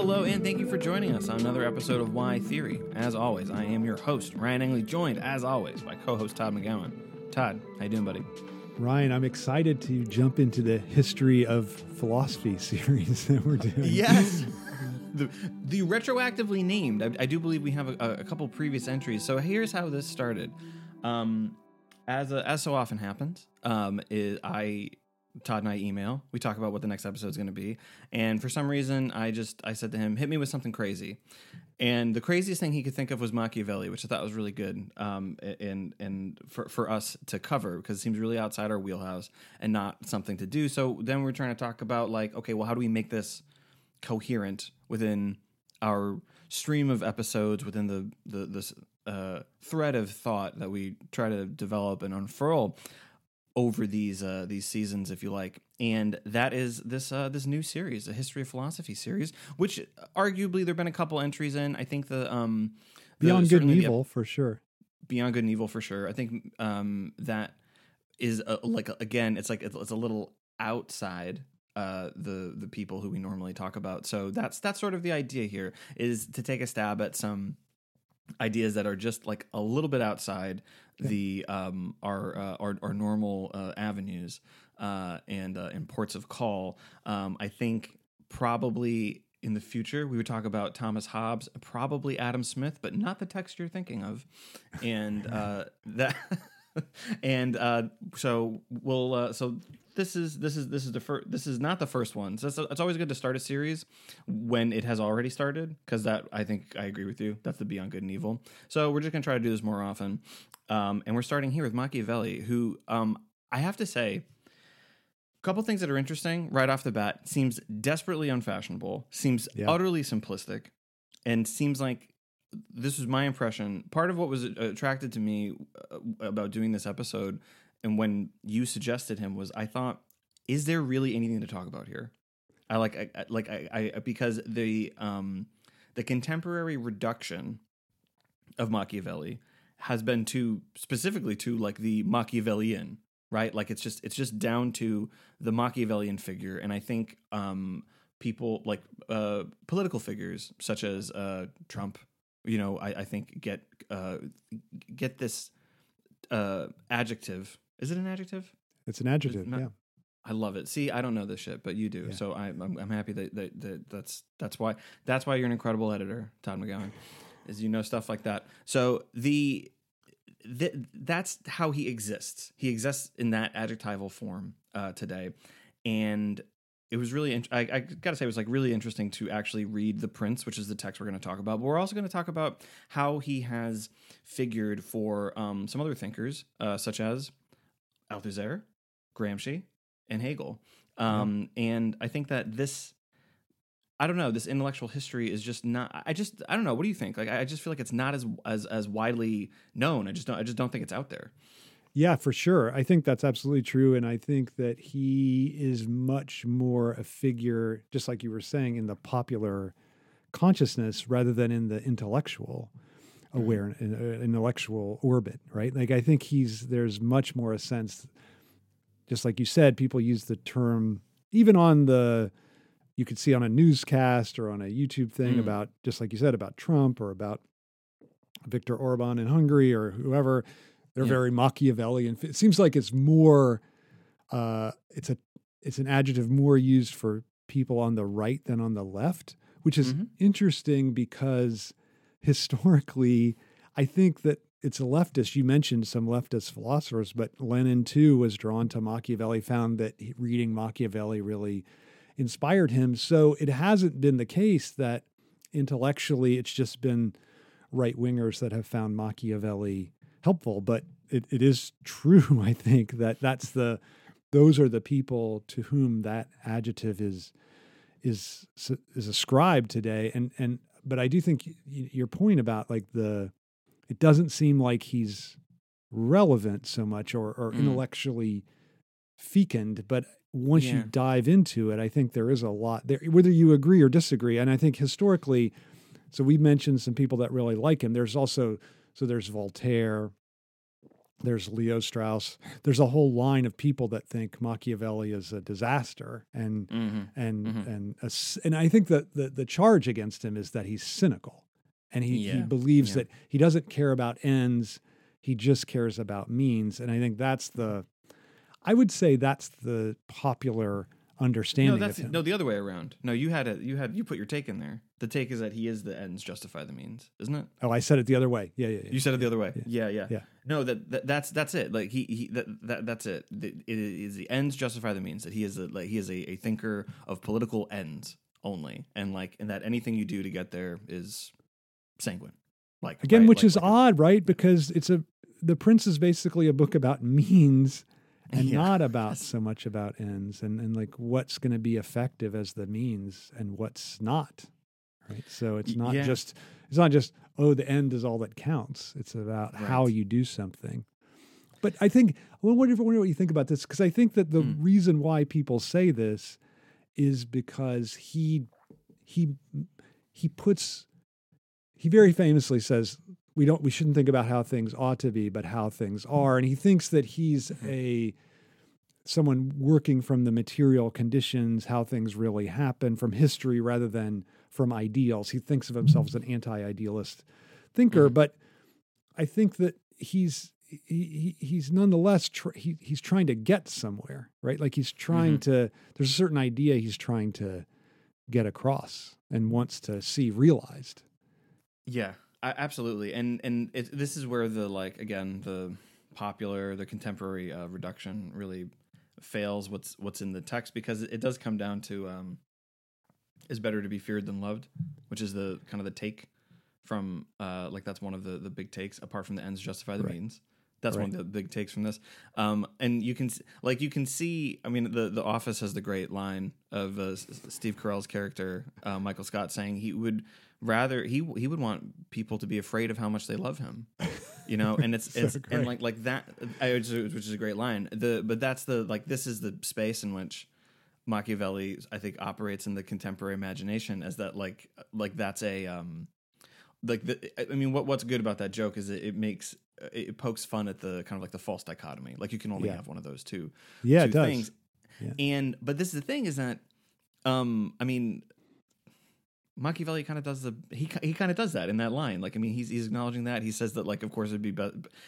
Hello, and thank you for joining us on another episode of Why Theory. As always, I am your host, Ryan Engley, joined, as always, by co-host Todd McGowan. Todd, how you doing, buddy? Ryan, I'm excited to jump into the history of philosophy series that we're doing. Yes. the, the retroactively named. I, I do believe we have a, a, couple previous entries. So here's how this started. Um, as a, as so often happens, um, is I Todd and I email. We talk about what the next episode is going to be, and for some reason, I just I said to him, "Hit me with something crazy," and the craziest thing he could think of was Machiavelli, which I thought was really good, um, and and for for us to cover because it seems really outside our wheelhouse and not something to do. So then we're trying to talk about like, okay, well, how do we make this coherent within our stream of episodes, within the the this uh, thread of thought that we try to develop and unfurl over these uh, these seasons, if you like, and that is this uh, this new series, the History of Philosophy series, which arguably there've been a couple entries in. I think the um, the, Beyond Good and Evil for sure. Beyond Good and Evil for sure. I think um, that is a, like again, it's like it's, it's a little outside uh, the the people who we normally talk about. So that's that's sort of the idea here is to take a stab at some ideas that are just like a little bit outside the um, our, uh, our, our normal uh, avenues uh, and uh, and ports of call. Um, I think probably in the future we would talk about Thomas Hobbes, probably Adam Smith, but not the text you're thinking of, and uh, that. and uh, so we'll so this is this is this is the first this is not the first one. So it's, it's always good to start a series when it has already started because that i think i agree with you. That's the beyond good and evil. So we're just going to try to do this more often. Um, and we're starting here with machiavelli who um, i have to say a couple things that are interesting right off the bat seems desperately unfashionable seems yeah. utterly simplistic and seems like this was my impression. Part of what was attracted to me uh, about doing this episode and when you suggested him was I thought, is there really anything to talk about here? I like I, like I, I because the um the contemporary reduction of Machiavelli has been to specifically to like the Machiavellian, right? Like it's just it's just down to the Machiavellian figure, and I think um people like uh political figures such as uh Trump, you know, I, I think get uh get this uh adjective is it an adjective? It's an adjective. Not, yeah. I love it. See, I don't know this shit, but you do. Yeah. So I, I'm, I'm happy that, that, that that's that's why that's why you're an incredible editor, Todd McGowan, is you know stuff like that. So the, the that's how he exists. He exists in that adjectival form uh, today, and it was really int- I, I, gotta say it was like really interesting to actually read the prince which is the text we're going to talk about but we're also going to talk about how he has figured for um, some other thinkers uh, such as Althusser, Gramsci, and Hegel. Um, And I think that this, I don't know, this intellectual history is just not. I just, I don't know. What do you think? Like, I just feel like it's not as as as widely known. I just don't. I just don't think it's out there. Yeah, for sure. I think that's absolutely true. And I think that he is much more a figure, just like you were saying, in the popular consciousness rather than in the intellectual. Mm-hmm. aware in, uh, intellectual orbit, right? Like I think he's there's much more a sense, just like you said, people use the term even on the you could see on a newscast or on a YouTube thing mm. about just like you said about Trump or about Viktor Orban in Hungary or whoever. They're yeah. very Machiavellian. It seems like it's more uh, it's a it's an adjective more used for people on the right than on the left, which is mm-hmm. interesting because historically, I think that it's a leftist. You mentioned some leftist philosophers, but Lenin too was drawn to Machiavelli, found that reading Machiavelli really inspired him. So it hasn't been the case that intellectually it's just been right wingers that have found Machiavelli helpful. But it, it is true, I think, that that's the those are the people to whom that adjective is is is ascribed today. And and but I do think your point about like the it doesn't seem like he's relevant so much or, or mm. intellectually fecund, but once yeah. you dive into it, I think there is a lot there, whether you agree or disagree. And I think historically, so we mentioned some people that really like him. There's also, so there's Voltaire, there's Leo Strauss. There's a whole line of people that think Machiavelli is a disaster, and Mm-hmm. and Mhm. and a and I think that the the charge against him is that he's cynical, and he he believes yeah. that he doesn't care about ends, he just cares about means, and I think that's the, I would say that's the popular understanding No, that's no the other way around. No, you had it. You had you put your take in there. The take is that he is the ends justify the means, isn't it? Oh, I said it the other way. Yeah, yeah, yeah. You said it the other way. Yeah, yeah. Yeah. No, that, that that's that's it. Like he, he that, that that's it. The- It is the ends justify the means. That he is a like he is a, a thinker of political ends only, and like and that anything you do to get there is sanguine. Like Again, right, which like- is like- odd, right? Because it's a the Prince is basically a book about means and Yeah. not about so much about ends and, and like what's going to be effective as the means and what's not. Right. So it's not yeah. just it's not just, oh, the end is all that counts. It's about how you do something. But I think I wonder, wonder what you think about this because I think that the Mm. reason why people say this is because he he he puts he very famously says we don't we shouldn't think about how things ought to be but how things mm. are. And he thinks that he's mm-hmm. a someone working from the material conditions how things really happen from history rather than from ideals. He thinks of himself as an mm-hmm. anti-idealist thinker Mhm. but i think that he's he, he he's nonetheless tr- he, he's trying to get somewhere right? Like he's trying mm-hmm. to there's a certain idea he's trying to get across and wants to see realized. Yeah, I, absolutely. And and it, this is where the like again the popular the contemporary uh, reduction really fails. What's what's in the text because it, it does come down to um, is better to be feared than loved, which is the kind of the take from uh, like that's one of the the big takes apart from the ends justify the Right. means. That's one of the big takes from this. Um, and you can like you can see. I mean, the the Office has the great line of uh, Steve Carell's character uh, Michael Scott saying he would rather he he would want people to be afraid of how much they love him. You know, and it's So it's great. and like like that, I, which is which is a great line. The but that's the like this is the space in which Machiavelli I think operates in the contemporary imagination as that like like that's a um like the I mean what what's good about that joke is it, it makes it pokes fun at the kind of like the false dichotomy like you can only Yeah. have one of those two yeah two it does things Yeah. and but this is the thing is that um I mean Machiavelli kind of does the he he kind of does that in that line. Like I mean he's he's acknowledging that. He says that like of course it'd be, be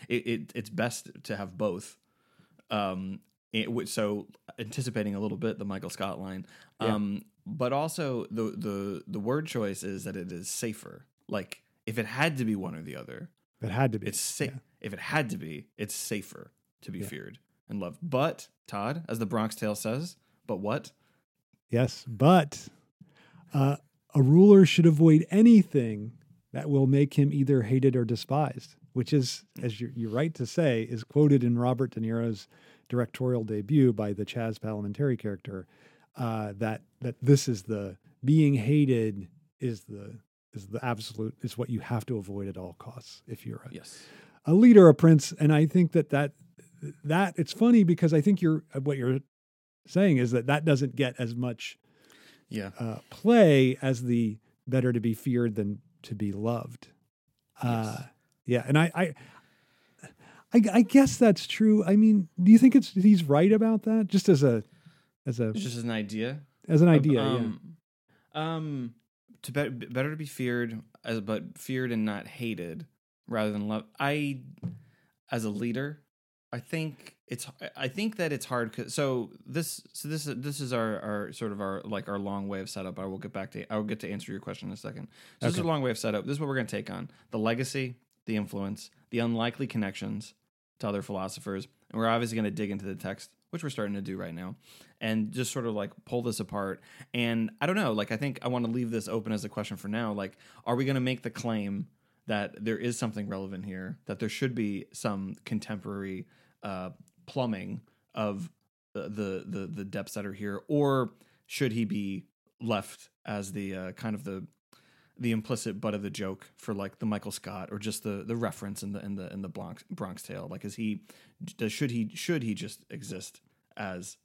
it, it it's best to have both. Um it, so anticipating a little bit the Michael Scott line. Yeah. um but also the the the word choice is that it is safer. Like if it had to be one or the other it had to be. it's safe yeah. if it had to be it's safer to be Yeah. feared and loved. But Todd as the Bronx Tale says but what? Yes but uh, a ruler should avoid anything that will make him either hated or despised which is as you're, you're right to say is quoted in robert de niro's directorial debut by the chazz palminteri character uh, that that this is the being hated is the is the absolute is what you have to avoid at all costs if you're a, yes. a leader, a prince, and I think that that that it's funny because I think you're what you're saying is that that doesn't get as much yeah uh, play as the better to be feared than to be loved. Uh, Yes. yeah, and I, I, I, I guess that's true. I mean, do you think it's he's right about that? Just as a, as a, it's just as an idea as an idea. um, um to be, better to be feared as but feared and not hated rather than loved I as a leader I think it's I think that it's hard 'cause- so this so this this is our our sort of our like our long way of setup. I will get back to I will get to answer your question in a second. So this is a long way of setup. This is what we're going to take on the legacy the influence the unlikely connections to other philosophers and we're obviously going to dig into the text which we're starting to do right now and just sort of like pull this apart. And I don't know like I think I want to leave this open as a question for now like are we going to make the claim that there is something relevant here that there should be some contemporary uh, plumbing of the, the the depths that are here, or should he be left as the uh, kind of the the implicit butt of the joke for like the Michael Scott or just the the reference in the in the in the Bronx Bronx Tale? Like, is he does should he should he just exist as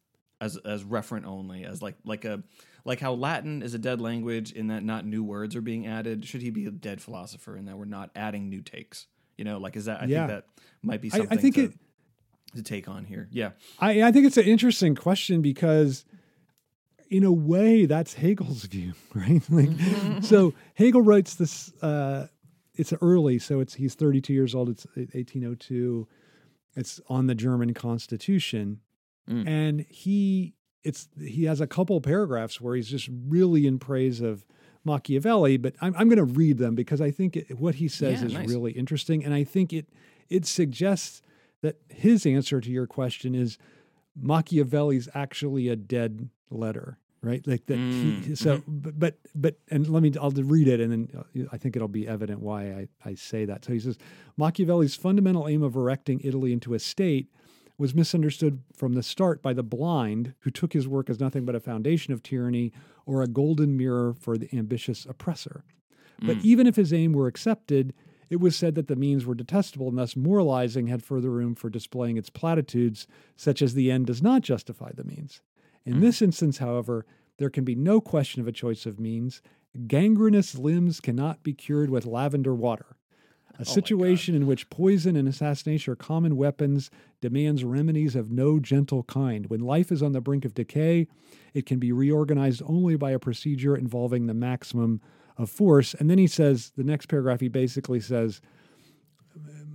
as as referent only as like like a like how Latin is a dead language in that not new words are being added? Should he be a dead philosopher in that we're not adding new takes You know, like is that? I Yeah. think that might be I- I something think to, it- to take on here. Yeah. I, I think it's an interesting question because, in a way, that's Hegel's view, right? Like, so Hegel writes this. Uh, it's early, so it's he's 32 years old. It's 1802. It's on the German Constitution, Mm. and he it's he has a couple paragraphs where he's just really in praise of Machiavelli. But I'm I'm going to read them because I think it, what he says Yeah, is nice. really interesting, and I think it it suggests that his answer to your question is Machiavelli's actually a dead letter, right? Like that. Mm, He, so, but, but but and let me I'll read it, and then uh, I think it'll be evident why I I say that. So he says Machiavelli's fundamental aim of erecting Italy into a state was misunderstood from the start by the blind, who took his work as nothing but a foundation of tyranny or a golden mirror for the ambitious oppressor. But even if his aim were accepted, it was said that the means were detestable, and thus moralizing had further room for displaying its platitudes, such as the end does not justify the means. In mm-hmm. this instance, however, there can be no question of a choice of means. Gangrenous limbs cannot be cured with lavender water. A oh situation in which poison and assassination are common weapons demands remedies of no gentle kind. When life is on the brink of decay, it can be reorganized only by a procedure involving the maximum of force. And then he says, the next paragraph, he basically says,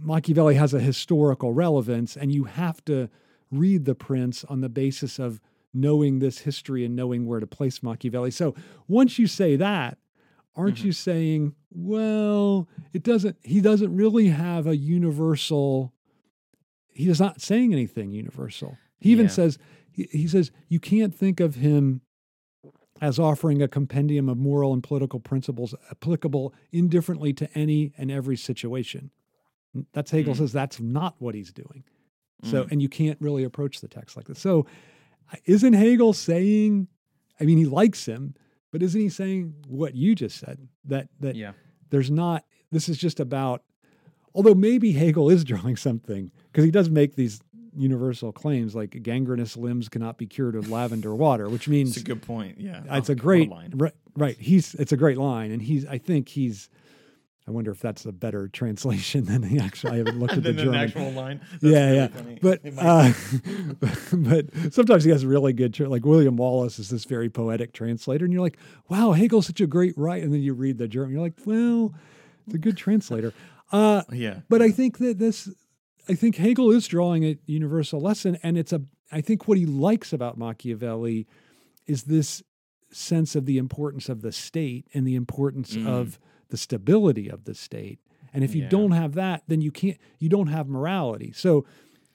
Machiavelli has a historical relevance, and you have to read The Prince on the basis of knowing this history and knowing where to place Machiavelli. So once you say that, aren't mm-hmm. you saying, well, it doesn't, he doesn't really have a universal, he is not saying anything universal. He even Yeah. says, he, he says, you can't think of him as offering a compendium of moral and political principles applicable indifferently to any and every situation. That's Hegel Mm. says that's not what he's doing. So, Mm. and you can't really approach the text like this. So, isn't Hegel saying? I mean, he likes him, but isn't he saying what you just said? That that Yeah. there's not. This is just about. Although maybe Hegel is drawing something because he does make these universal claims like gangrenous limbs cannot be cured with lavender water, which means It's a good point. Yeah. it's Oh, a great line. right, right. He's it's a great line, and he's I think he's. I wonder if that's a better translation than the actual. I haven't looked at the German. actual line. Yeah, really yeah. funny. But uh, but sometimes he has really good tra- like William Wallace is this very poetic translator, and you're like, wow, Hegel's such a great writer, and then you read the German, you're like, well, it's a good translator. Uh, yeah. but I think that this, I think Hegel is drawing a universal lesson, and it's a. I think what he likes about Machiavelli is this sense of the importance of the state and the importance Mm. of the stability of the state. And if you Yeah. don't have that, then you can't. You don't have morality. So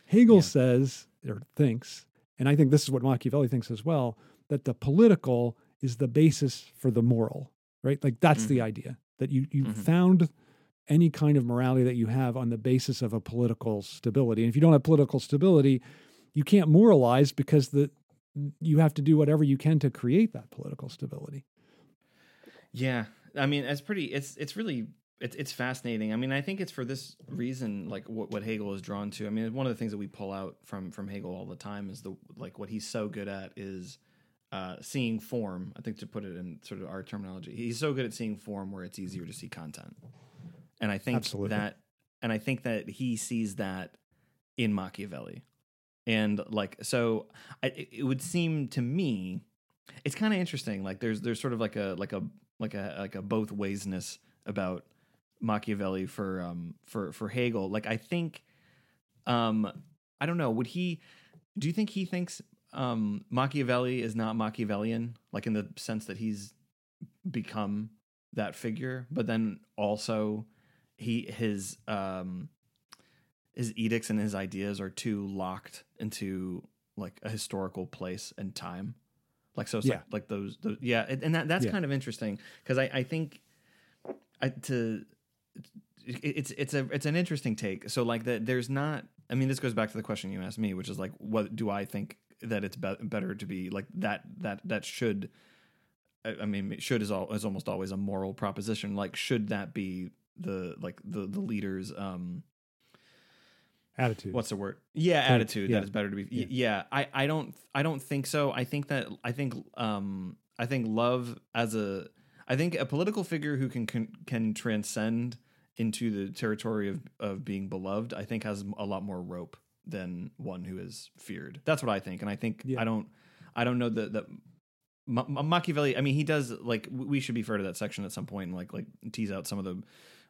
Hegel Yeah. says or thinks, and I think this is what Machiavelli thinks as well, that the political is the basis for the moral. Right? Like that's the idea that you you Mhm. found any kind of morality that you have on the basis of a political stability. And if you don't have political stability, you can't moralize because the you have to do whatever you can to create that political stability. Yeah, I mean, it's pretty. It's it's really it's it's fascinating. I mean, I think it's for this reason, like what what Hegel is drawn to. I mean, one of the things that we pull out from from Hegel all the time is the like what he's so good at is uh, seeing form. I think to put it in sort of our terminology, he's so good at seeing form where it's easier to see content. And I think Absolutely. that, and I think that he sees that in Machiavelli, and like so, I, it would seem to me it's kind of interesting. Like there's there's sort of like a like a like a like a both waysness about Machiavelli for um for for Hegel. Like I think um I don't know, would he do you think he thinks um Machiavelli is not Machiavellian like in the sense that he's become that figure, but then also he his um his edicts and his ideas are too locked into like a historical place and time like so Yeah. like, like those, those yeah and that that's Yeah. kind of interesting because I, I think I to it's it's a it's an interesting take so like that there's not i mean this goes back to the question you asked me which is like what do i think that it's be- better to be like that that that should I I mean, should is all is almost always a moral proposition. Like, should that be the like the the leader's um Attitude. what's the word? Yeah, Take- attitude. yeah. That is better to be. Yeah. Yeah. yeah, I I don't I don't think so. I think that I think um I think love as a I think a political figure who can can, can transcend into the territory of of being beloved, I think has a lot more rope than one who is feared. That's what I think, and I think Yeah. I don't I don't know that that. Ma- Ma- Machiavelli, I mean, he does like we should be fair to that section at some point and like like tease out some of the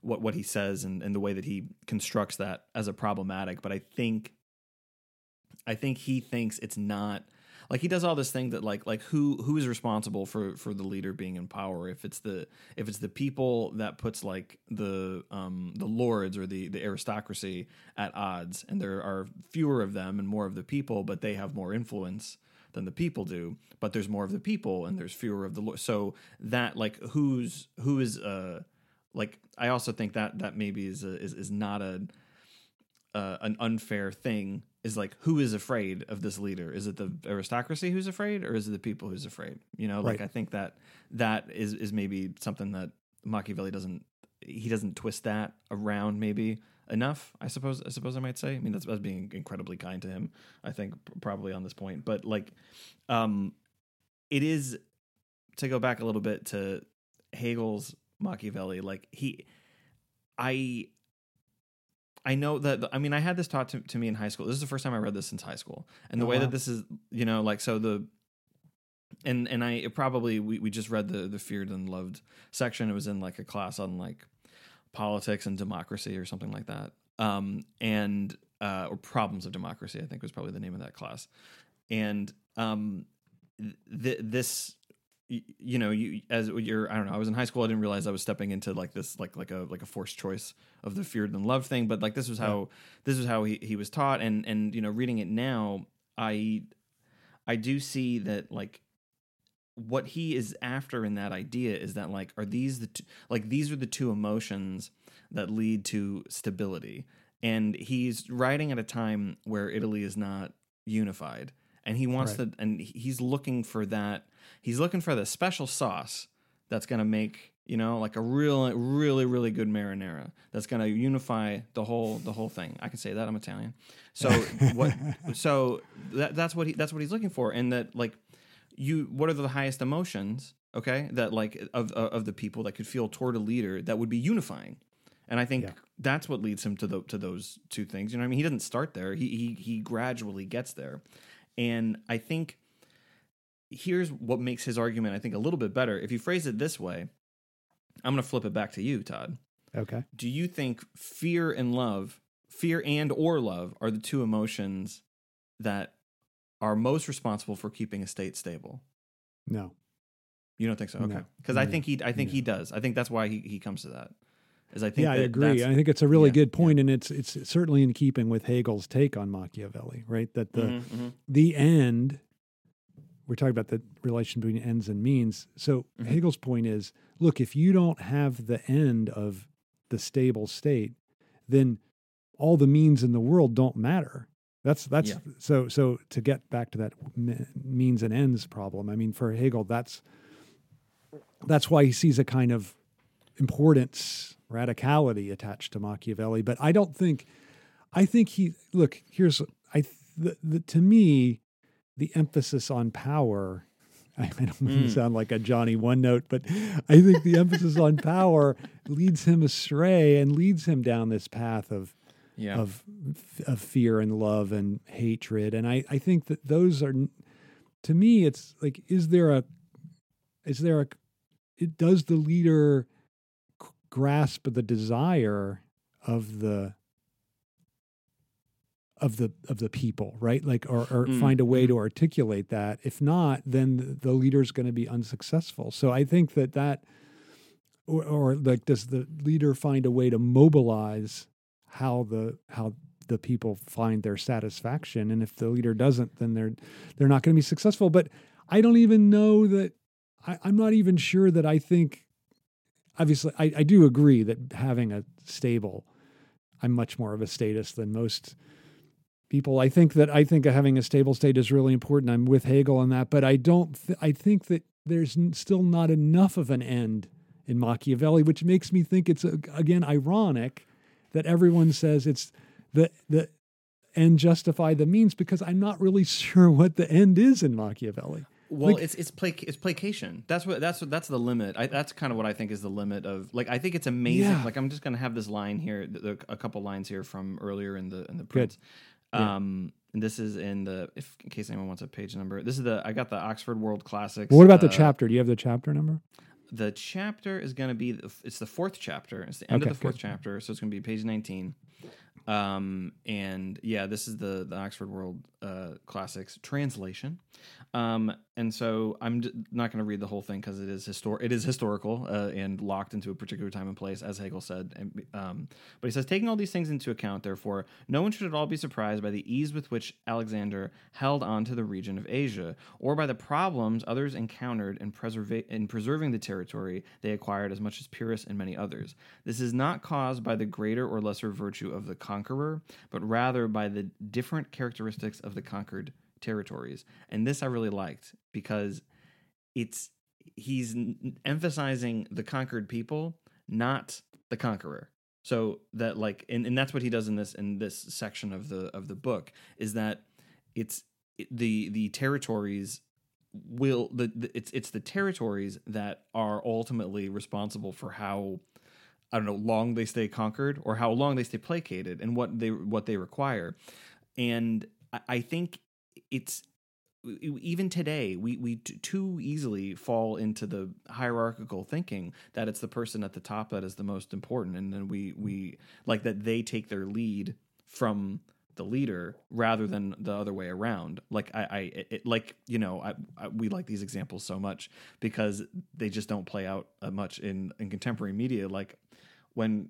what what he says and, and the way that he constructs that as a problematic. But I think I think he thinks it's not like he does all this thing that like like who who is responsible for for the leader being in power if it's the if it's the people that puts like the um the lords or the the aristocracy at odds and there are fewer of them and more of the people but they have more influence than the people do but there's more of the people and there's fewer of the lords so that like who's who is uh like I also think that that maybe is a, is is not a uh, an unfair thing is like who is afraid of this leader? Is it the aristocracy who's afraid or is it the people who's afraid? You know like Right. i think that that is is maybe something that machiavelli doesn't he doesn't twist that around maybe enough i suppose i suppose i might say. I mean that's, that's being incredibly kind to him i think probably on this point. But like um it is to go back a little bit to hegel's machiavelli like he i I know that I mean I had this taught to, to me in high school. This is the first time I read this since high school, and the Oh, way wow. that this is, you know, like so the, and and I it probably we we just read the the feared and loved section. It was in like a class on like politics and democracy or something like that, um, and uh, or problems of democracy. I think was probably the name of that class, and um, th- this y- you know you as you're i don't know i was in high school i didn't realize i was stepping into like this like like a like a forced choice of the feared and love thing but like this was how this was how he, he was taught and and you know reading it now i i do see that like what he is after in that idea is that like are these the two, like these are the two emotions that lead to stability and he's writing at a time where italy is not unified and he wants Right. to and he's looking for that he's looking for the special sauce that's going to make you know like a real really really good marinara that's going to unify the whole the whole thing. I can say that i'm italian. So what so that, that's what he that's what he's looking for and that like you what are the highest emotions okay that like of of the people that could feel toward a leader that would be unifying? And i think Yeah. that's what leads him to the to those two things you know what i mean? He doesn't start there. He he he gradually gets there. And i think here's what makes his argument i think a little bit better if you phrase it this way i'm going to flip it back to you todd Okay. do you think fear and love fear and or love are the two emotions that are most responsible for keeping a state stable No. you don't think so okay No. because i think he i think he does i think that's why he, he comes to that is i think yeah, I agree. I think it's a really yeah, good point, and it's it's certainly in keeping with Hegel's take on Machiavelli, right? That the Mhm, mhm. the end. We're talking about the relation between ends and means. So Mhm. Hegel's point is, look, if you don't have the end of the stable state, then all the means in the world don't matter. That's that's Yeah. so so to get back to that means and ends problem. I mean, for Hegel, that's that's why he sees a kind of importance, radicality attached to Machiavelli. But I don't think, I think he, look, here's, I, the, the, to me, the emphasis on power, I don't mean to Mm. sound like a Johnny one note, but I think the emphasis on power leads him astray and leads him down this path of, yeah of, of fear and love and hatred. And I, I think that those are, to me, it's like, is there a, is there a, it, does the leader grasp the desire of the of the of the people right? Like or, or Mm, find a way mhm. to articulate that. If not then the, the leader's going to be unsuccessful. So i think that that or, or like does the leader find a way to mobilize how the how the people find their satisfaction? And if the leader doesn't then they're they're not going to be successful. But i don't even know that I, i'm not even sure that i think obviously I, I do agree that having a stable i'm much more of a statist than most people i think that i think having a stable state is really important i'm with hegel on that but i don't th- i think that there's still not enough of an end in machiavelli which makes me think it's again ironic that everyone says it's the the end justify the means because i'm not really sure what the end is in machiavelli Well, Like- it's it's it's placation. That's what that's what that's the limit. I, that's kind of what I think is the limit of like I think it's amazing. Yeah. Like I'm just gonna have this line here, th- th- a couple lines here from earlier in the in the Prince. Yeah. Um, and this is in the if in case anyone wants a page number. This is the I got the Oxford World Classics. what about the uh, chapter? Do you have the chapter number? The chapter is going to be the, it's the fourth chapter. It's the end Okay, of the fourth good. chapter, so it's going to be page nineteen. Um, and yeah, this is the the Oxford World uh, Classics translation. Um, and so I'm d- not going to read the whole thing because it is histor- it is historical uh, and locked into a particular time and place, as Hegel said. And, um, but he says, taking all these things into account, therefore, no one should at all be surprised by the ease with which Alexander held on to the region of Asia, or by the problems others encountered in, preserva- in preserving the territory they acquired as much as Pyrrhus and many others. This is not caused by the greater or lesser virtue of the conqueror, but rather by the different characteristics of the conquered territories. And this I really liked because it's he's emphasizing the conquered people, not the conqueror. So that like and, and that's what he does in this in this section of the of the book is that it's it- the the territories will the, the it's it's the territories that are ultimately responsible for how I don't know long they stay conquered or how long they stay placated and what they what they require. And I, think it's even today we we too easily fall into the hierarchical thinking that it's the person at the top that is the most important and then we we like that they take their lead from the leader rather than the other way around. Like i i it, like you know I, I we like these examples so much because they just don't play out uh, much in in contemporary media. Like when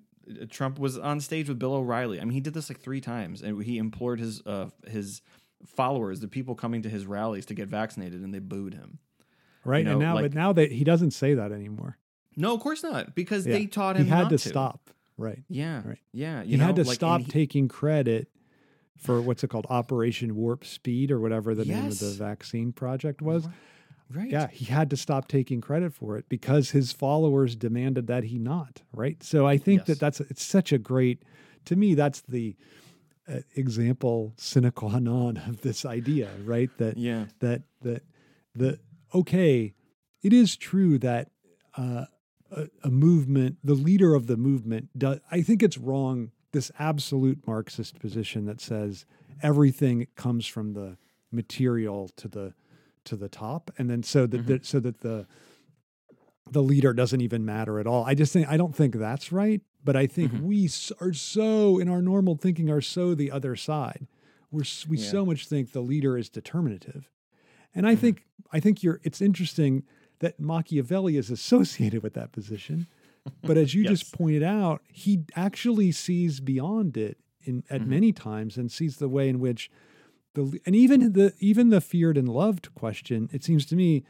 Trump was on stage with Bill O'Reilly. I mean, he did this like three times, and he implored his uh, his followers, the people coming to his rallies, to get vaccinated, and they booed him. Right. know, and now, like- but now that he doesn't say that anymore. No, of course not, because Yeah. they taught him he had not to, stop. Right. Yeah, Right. yeah. You he had to like, stop he- taking credit for what's it called, Operation Warp Speed, or whatever the name of the vaccine project was. right. Yeah, he had to stop taking credit for it because his followers demanded that he not. Right. So I think Yes. that that's it's such a great. To me, that's the uh, example sine qua non of this idea. Right. That yeah, that that the okay, it is true that uh, a, a movement, the leader of the movement, does. I think it's wrong. This absolute Marxist position that says everything comes from the material to the to the top, and then so that the, so that the the leader doesn't even matter at all. I just think I don't think that's right. But I think Mhm. we are so in our normal thinking are so the other side. We're we Yeah. so much think the leader is determinative, and I Mhm. think I think you're. It's interesting that Machiavelli is associated with that position, but as you Yes. just pointed out, he actually sees beyond it in at Mhm. many times and sees the way in which the and even the even the feared and loved question. It seems to me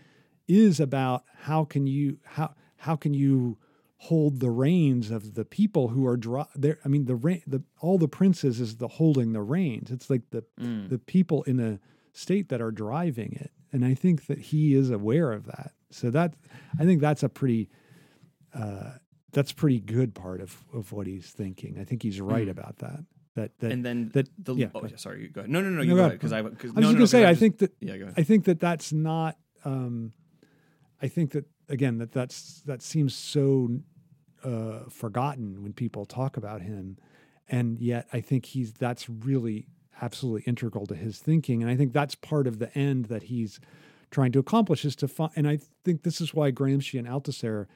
is about how can you how how can you hold the reins of the people who are dri- there i mean the the all the princes is the holding the reins it's like the Mm. the people in a state that are driving it and i think that he is aware of that so that i think that's a pretty uh that's pretty good part of of what he's thinking i think he's right Mm. about that that that and then that- the yeah, oh sorry, go ahead. No, no, no, No, you go go ahead. because I because i was no, just no, gonna say I i just- think that yeah, go ahead. I think that that's not. Um, I think that again that that's that seems so uh, forgotten when people talk about him, and yet I think he's that's really absolutely integral to his thinking, and I think that's part of the end that he's trying to accomplish is to find. And I think this is why Gramsci and Althusser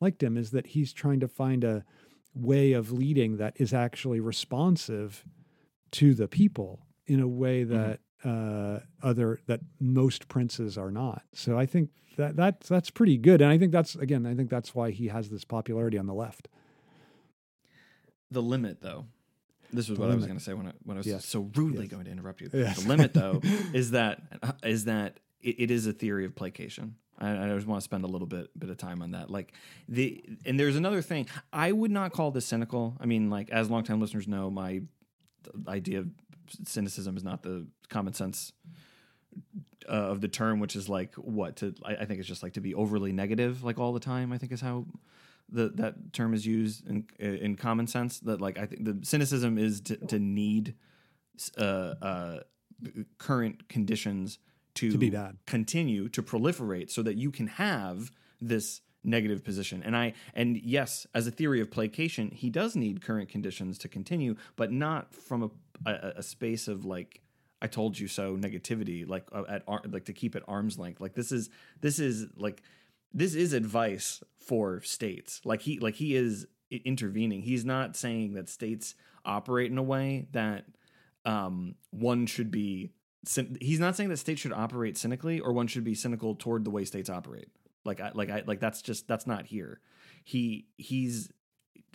liked him is that he's trying to find a way of leading that is actually responsive to the people in a way that uh, other that most princes are not. So I think that that that's pretty good, and I think that's again, I think that's why he has this popularity on the left. the limit though this was The what i was going to say when i when i was Yes. so rudely Yes. going to interrupt you Yes. the limit though is that is that it, it is a theory of placation I, I just want to spend a little bit bit of time on that like the and there's another thing i would not call this cynical i mean like as longtime listeners know my idea of cynicism is not the common sense uh, of the term, which is like what to I, I think it's just like to be overly negative like all the time. I think is how the that term is used in in common sense. That like I think the cynicism is to, to need uh, uh, current conditions to, To be bad. continue to proliferate so that you can have this negative position. And I and yes, as a theory of placation, he does need current conditions to continue, but not from a a, a space of like I told you so negativity, like uh, at ar- like to keep at arm's length. Like this is this is like this is advice for states. Like he like he is intervening. He's not saying that states operate in a way that um, one should be. He's not saying that states should operate cynically, or one should be cynical toward the way states operate. Like I like I like that's just that's not here. He he's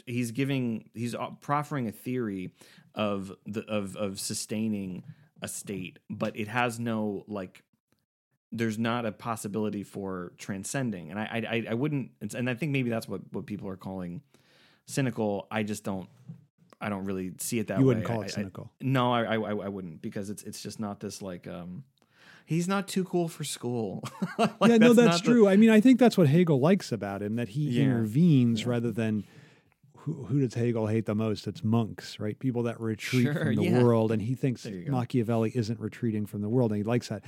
he's giving he's uh, proffering a theory of the of of sustaining a state, but it has no like there's not a possibility for transcending and i i i wouldn't and i think maybe that's what what people are calling cynical i just don't i don't really see it that You way You wouldn't call it I- cynical. no I, I i wouldn't because it's it's just not this like um he's not too cool for school Like, yeah, no, that's the- true. I mean, I think that's what Hegel likes about him that he Yeah. intervenes Yeah. rather than who, who does Hegel hate the most? It's monks, right? People that retreat Sure, from the yeah. world, and he thinks There you go. Machiavelli isn't retreating from the world, and he likes that.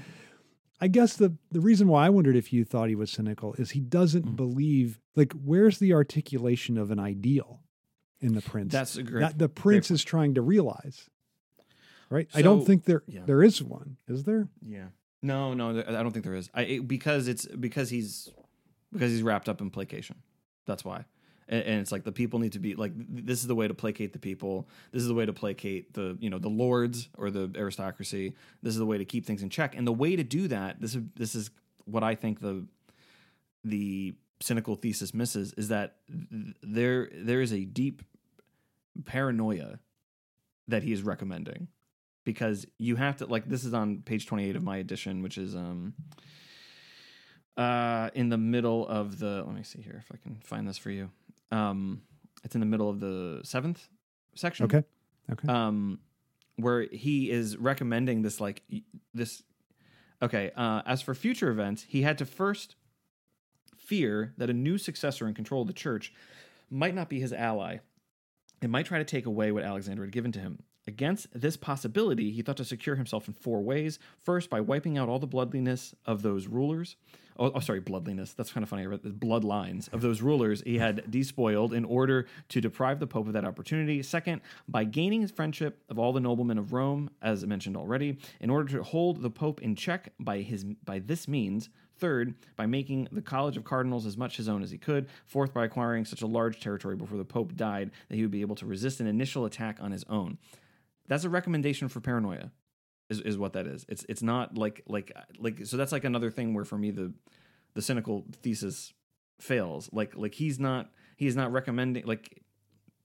I guess the the reason why I wondered if you thought he was cynical is he doesn't Mm. believe like where's the articulation of an ideal in the prince that's a great that the prince point. is trying to realize. Right? I don't think there yeah. there is one. Is there? Yeah. No, no, I don't think there is. I it, because it's because he's because he's wrapped up in placation. That's why. And, and it's like the people need to be like this is the way to placate the people. This is the way to placate the you know the lords or the aristocracy. This is the way to keep things in check. And the way to do that this is this is what I think the the cynical thesis misses is that there there is a deep paranoia that he is recommending because you have to like this is on page 28 of my edition which is um uh in the middle of the let me see here if i can find this for you um it's in the middle of the seventh section Okay. Okay. um where he is recommending this like this okay uh as for future events he had to first fear that a new successor in control of the church might not be his ally and might try to take away what alexander had given to him. Against this possibility he thought to secure himself in four ways. First by wiping out all the bloodliness of those rulers. Oh, oh sorry bloodliness. That's kind of funny. I read the bloodlines of those rulers he had despoiled in order to deprive the pope of that opportunity. Second by gaining his friendship of all the noblemen of rome as mentioned already in order to hold the pope in check by his by this means Third, by making the College of Cardinals as much his own as he could. Fourth, by acquiring such a large territory before the Pope died that he would be able to resist an initial attack on his own. That's a recommendation for paranoia, is, is what that is. It's it's not like like like so that's like another thing where for me the the cynical thesis fails. Like like he's not he's not recommending like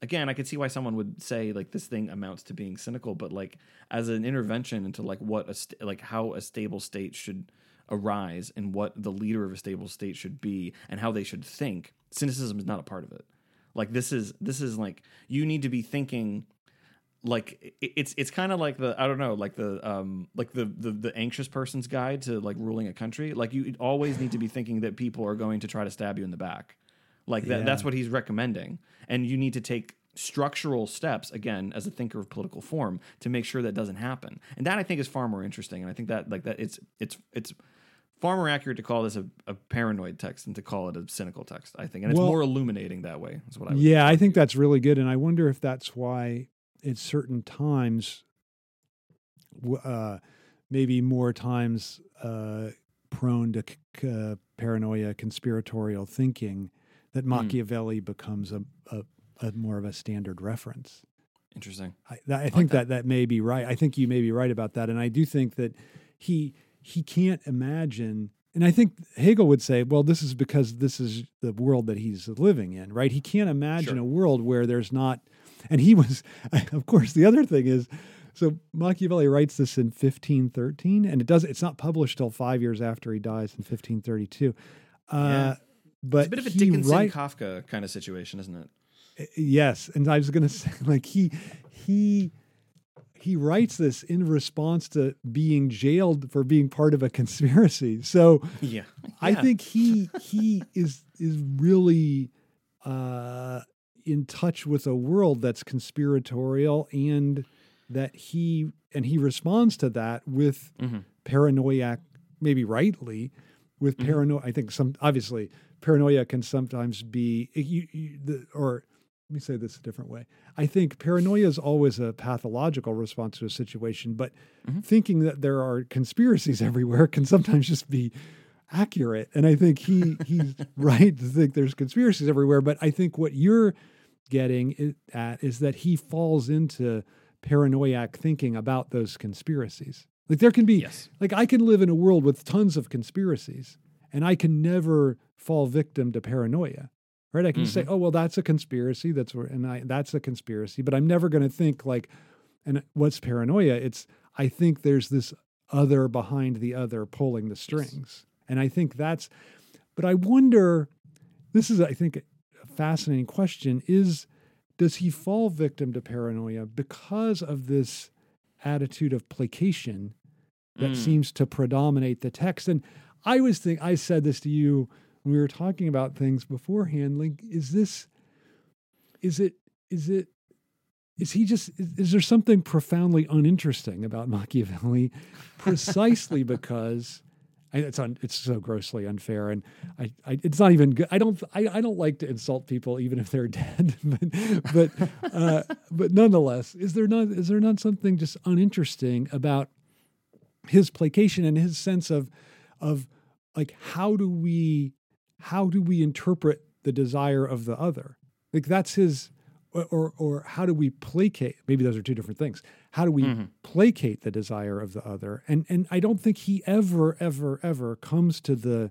again I could see why someone would say like this thing amounts to being cynical, but like as an intervention into like what a st- like how a stable state should arise and what the leader of a stable state should be and how they should think cynicism is not a part of it. Like this is this is like you need to be thinking like it's it's kind of like the I don't know like the um like the, the the anxious person's guide to like ruling a country. Like you always need to be thinking that people are going to try to stab you in the back. Like that that's what he's recommending. And you need to take structural steps again as a thinker of political form to make sure that doesn't happen. And that I think is far more interesting. And I think that like that it's it's it's far more accurate to call this a, a paranoid text than to call it a cynical text I think and it's Well- more illuminating that way is what I Yeah, I think that's really good, and I wonder if that's why at certain times, uh, maybe more times uh, prone to c- uh, paranoia, conspiratorial thinking, that Hmm. Machiavelli becomes a, a, a more of a standard reference. interesting I, that, I think that. that. that may be right. I think you may be right about that, and I do think that he he can't imagine. And I think Hegel would say, well, this is because this is the world that he's living in, right? He can't imagine Sure. a world where there's not. And he was, of course, the other thing is, so Machiavelli writes this in 1513, and it does. It's not published till five years after he dies in 1532. Uh, Yeah. But It's a bit of a Dickinson write- Kafka kind of situation, isn't it? Yes, and I was going to say, like he he he writes this in response to being jailed for being part of a conspiracy. So Yeah. I think he he is is really uh, in touch with a world that's conspiratorial and that he and he responds to that with Mhm. paranoiac maybe rightly with Mhm. paranoia. I think some obviously paranoia can sometimes be you, you, the, or let me say this a different way. I think paranoia is always a pathological response to a situation, but Mhm. thinking that there are conspiracies everywhere can sometimes just be accurate. And I think he he's right to think there's conspiracies everywhere. But I think what you're getting at is that he falls into paranoiac thinking about those conspiracies. Like there can be Yes. like I can live in a world with tons of conspiracies and I can never fall victim to paranoia. Right? I can just say, "Oh, well that's a conspiracy, that's where and I that's a conspiracy," but I'm never going to think like and what's paranoia? It's I think there's this other behind the other pulling the strings. And I think that's but I wonder this is I think a fascinating question is does he fall victim to paranoia because of this attitude of placation that Mm. seems to predominate the text. And I was think I said this to you when we were talking about things beforehand. Like, is this is it is it is he just is, is there something profoundly uninteresting about Machiavelli precisely because it's un, it's so grossly unfair and I, I it's not even good I don't I, I don't like to insult people even if they're dead but but uh, but nonetheless is there not is there not something just uninteresting about his placation and his sense of of like how do we how do we interpret the desire of the other like that's his or or, or how do we placate maybe those are two different things how do we Mhm. placate the desire of the other and and i don't think he ever ever ever comes to the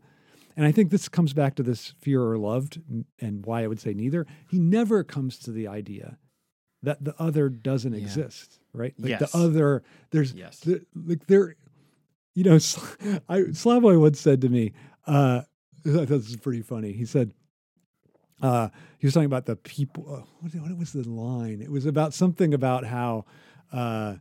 and i think this comes back to this fear or loved and why i would say neither he never comes to the idea that the other doesn't Yeah. exist right like Yes. the other there's Yes. the, like there you know I, Slavoj once said to me uh this is pretty funny. He said uh he was talking about the people uh, what, what was the line? It was about something about how uh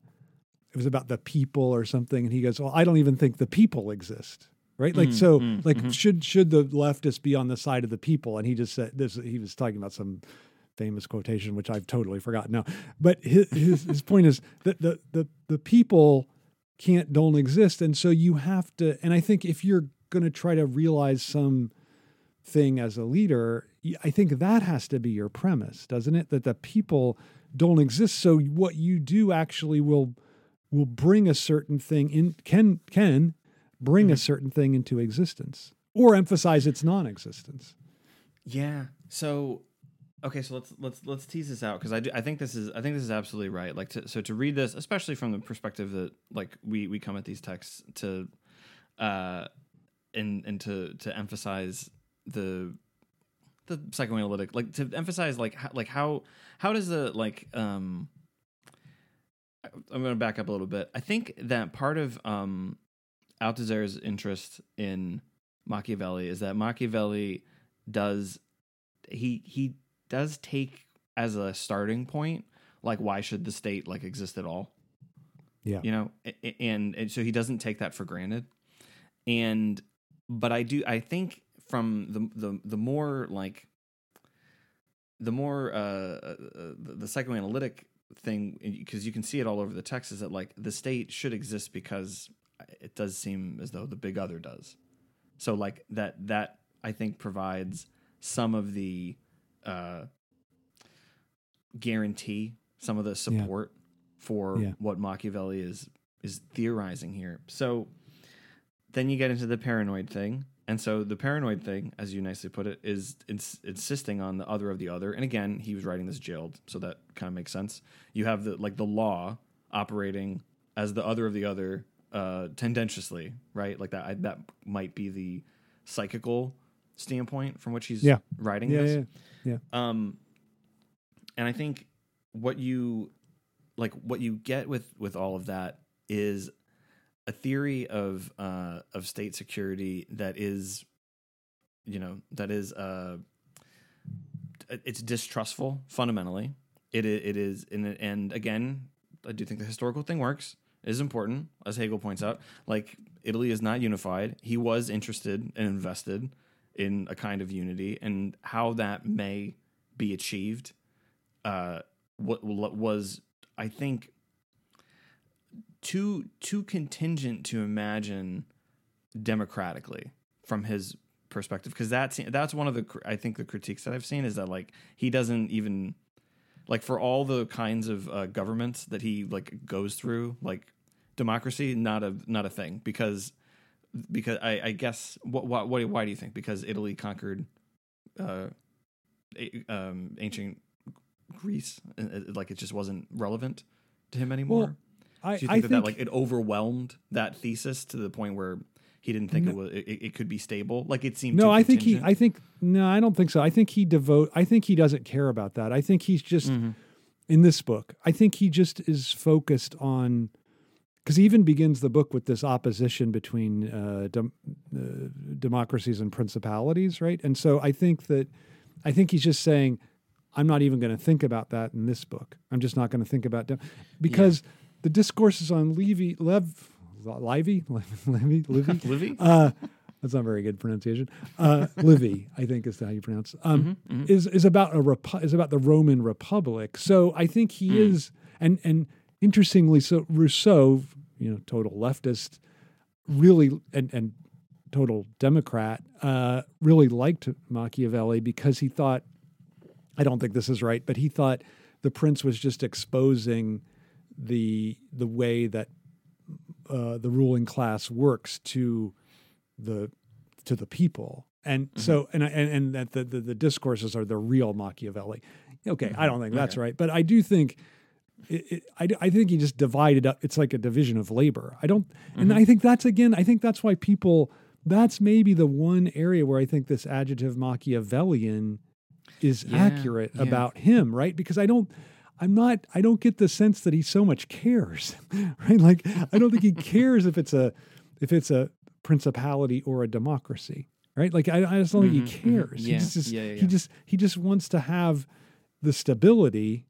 it was about the people or something. And he goes well i don't even think the people exist right? Like Mm, so mm, like mhm. should should the leftists be on the side of the people? And he just said this he was talking about some famous quotation which i've totally forgotten now. But his his, his point is that the the the people can't don't exist. And so you have to and i think if you're going to try to realize some thing as a leader I think that has to be your premise doesn't it that the people don't exist so what you do actually will will bring a certain thing in can can bring a certain thing into existence or emphasize its non-existence Yeah. So, okay. So let's let's let's tease this out because I do, I think this is I think this is absolutely right. Like to, so to read this, especially from the perspective that like we we come at these texts to, uh, and and to to emphasize the the psychoanalytic like to emphasize like how, like how how does the like um I'm going to back up a little bit. I think that part of um Althusser's interest in Machiavelli is that Machiavelli does he he does take as a starting point like why should the state like exist at all Yeah. you know and, and so he doesn't take that for granted and but i do i think from the the, the more like the more uh, uh the, the psychoanalytic thing because you can see it all over the text is that like the state should exist because it does seem as though the big other does. So like that that i think provides some of the uh guarantee some of the support for Yeah. what machiavelli is is theorizing here. So then you get into the paranoid thing. And so the paranoid thing as you nicely put it is ins- insisting on the other of the other. And again he was writing this jailed so that kind of makes sense. You have the like the law operating as the other of the other uh tendentiously right? Like that I, that might be the psychical standpoint from which he's Yeah. writing yeah, this. yeah. um and i think what you like what you get with with all of that is a theory of uh of state security that is you know that is uh it's distrustful fundamentally. It it is and and again i do think the historical thing works. It is important as hegel points out. Like italy is not unified. He was interested and invested in a kind of unity and how that may be achieved uh what was i think too too contingent to imagine democratically from his perspective because that's that's one of the I think the critiques that I've seen is that like he doesn't even like for all the kinds of uh, governments that he like goes through like democracy not a not a thing because because I, I guess what, what what why do you think? Because Italy conquered uh um ancient Greece uh, like it just wasn't relevant to him anymore I, do you think I that, that like it overwhelmed that thesis to the point where he didn't think it was it, it could be stable like it seemed no, I think he. I think no, I don't think so. I think he devote. I think he doesn't care about that. I think he's just Mhm. in this book. I think he just is focused on because he even begins the book with this opposition between uh, dem- uh, democracies and principalities, right? And so I think that I think he's just saying, I'm not even going to think about that in this book. I'm just not going to think about dem-. because the discourses on Levy, Lev, Livy, Livy, Livy, Livy uh, that's not very good pronunciation. Uh, Livy, I think is how you pronounce. it, Um, Mm-hmm, Is is about a repu- is about the Roman Republic. So I think he Mm. is, and and interestingly, so Rousseau, you know, total leftist, really and and total Democrat, uh, really liked Machiavelli because he thought, I don't think this is right, but he thought the prince was just exposing the the way that uh, the ruling class works to the to the people and so and and and that the, the the discourses are the real Machiavelli. Okay, I don't think that's right, but I do think it, it, I I think he just divided up. It's like a division of labor. I don't, and I think that's again. I think that's why people. That's maybe the one area where I think this adjective Machiavellian is Yeah, accurate yeah. about him, right? Because I don't. I'm not. I don't get the sense that he so much cares, right? Like I don't think he cares if it's a if it's a principality or a democracy, right? Like I, I just don't Mhm, think he mhm. cares. Yeah, He just, yeah, yeah, he just he just wants to have the stability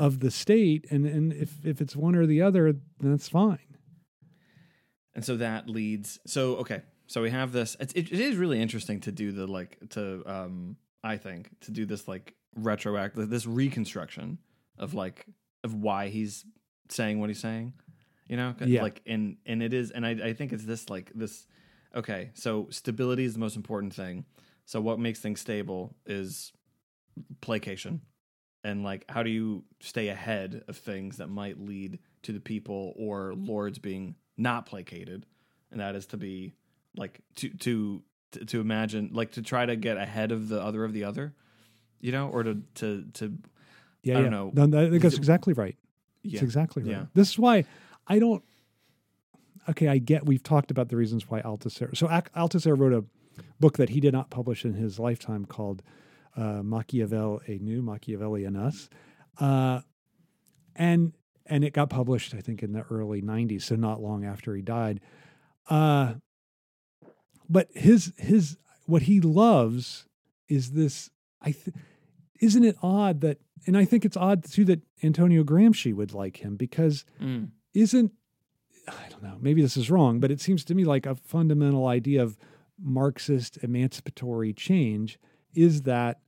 of the state, and and if if it's one or the other, that's fine. and so that leads so okay so we have this it's, it, it is really interesting to do the like to um i think to do this like retroactive this reconstruction of mm-hmm. like of why he's saying what he's saying you know? Yeah. like and and it is and I, I think it's this like this okay so stability is the most important thing. So what makes things stable is placation. And like how do you stay ahead of things that might lead to the people or lords being not placated? And that is to be like to to to, to imagine like to try to get ahead of the other of the other you know or to to to Yeah, I don't yeah. know. No, no, that's it- exactly right. yeah It's exactly right. Yeah. This is why I don't. Okay, I get. We've talked about the reasons why Althusser. So Althusser wrote a book that he did not publish in his lifetime called uh, Machiavel a New Machiavelli and Us, uh, and and it got published I think in the early '90s, so not long after he died. Uh, but his his what he loves is this. I th- isn't it odd that, and I think it's odd too that Antonio Gramsci would like him because Mm. isn't I don't know, maybe this is wrong, but it seems to me like a fundamental idea of Marxist emancipatory change is that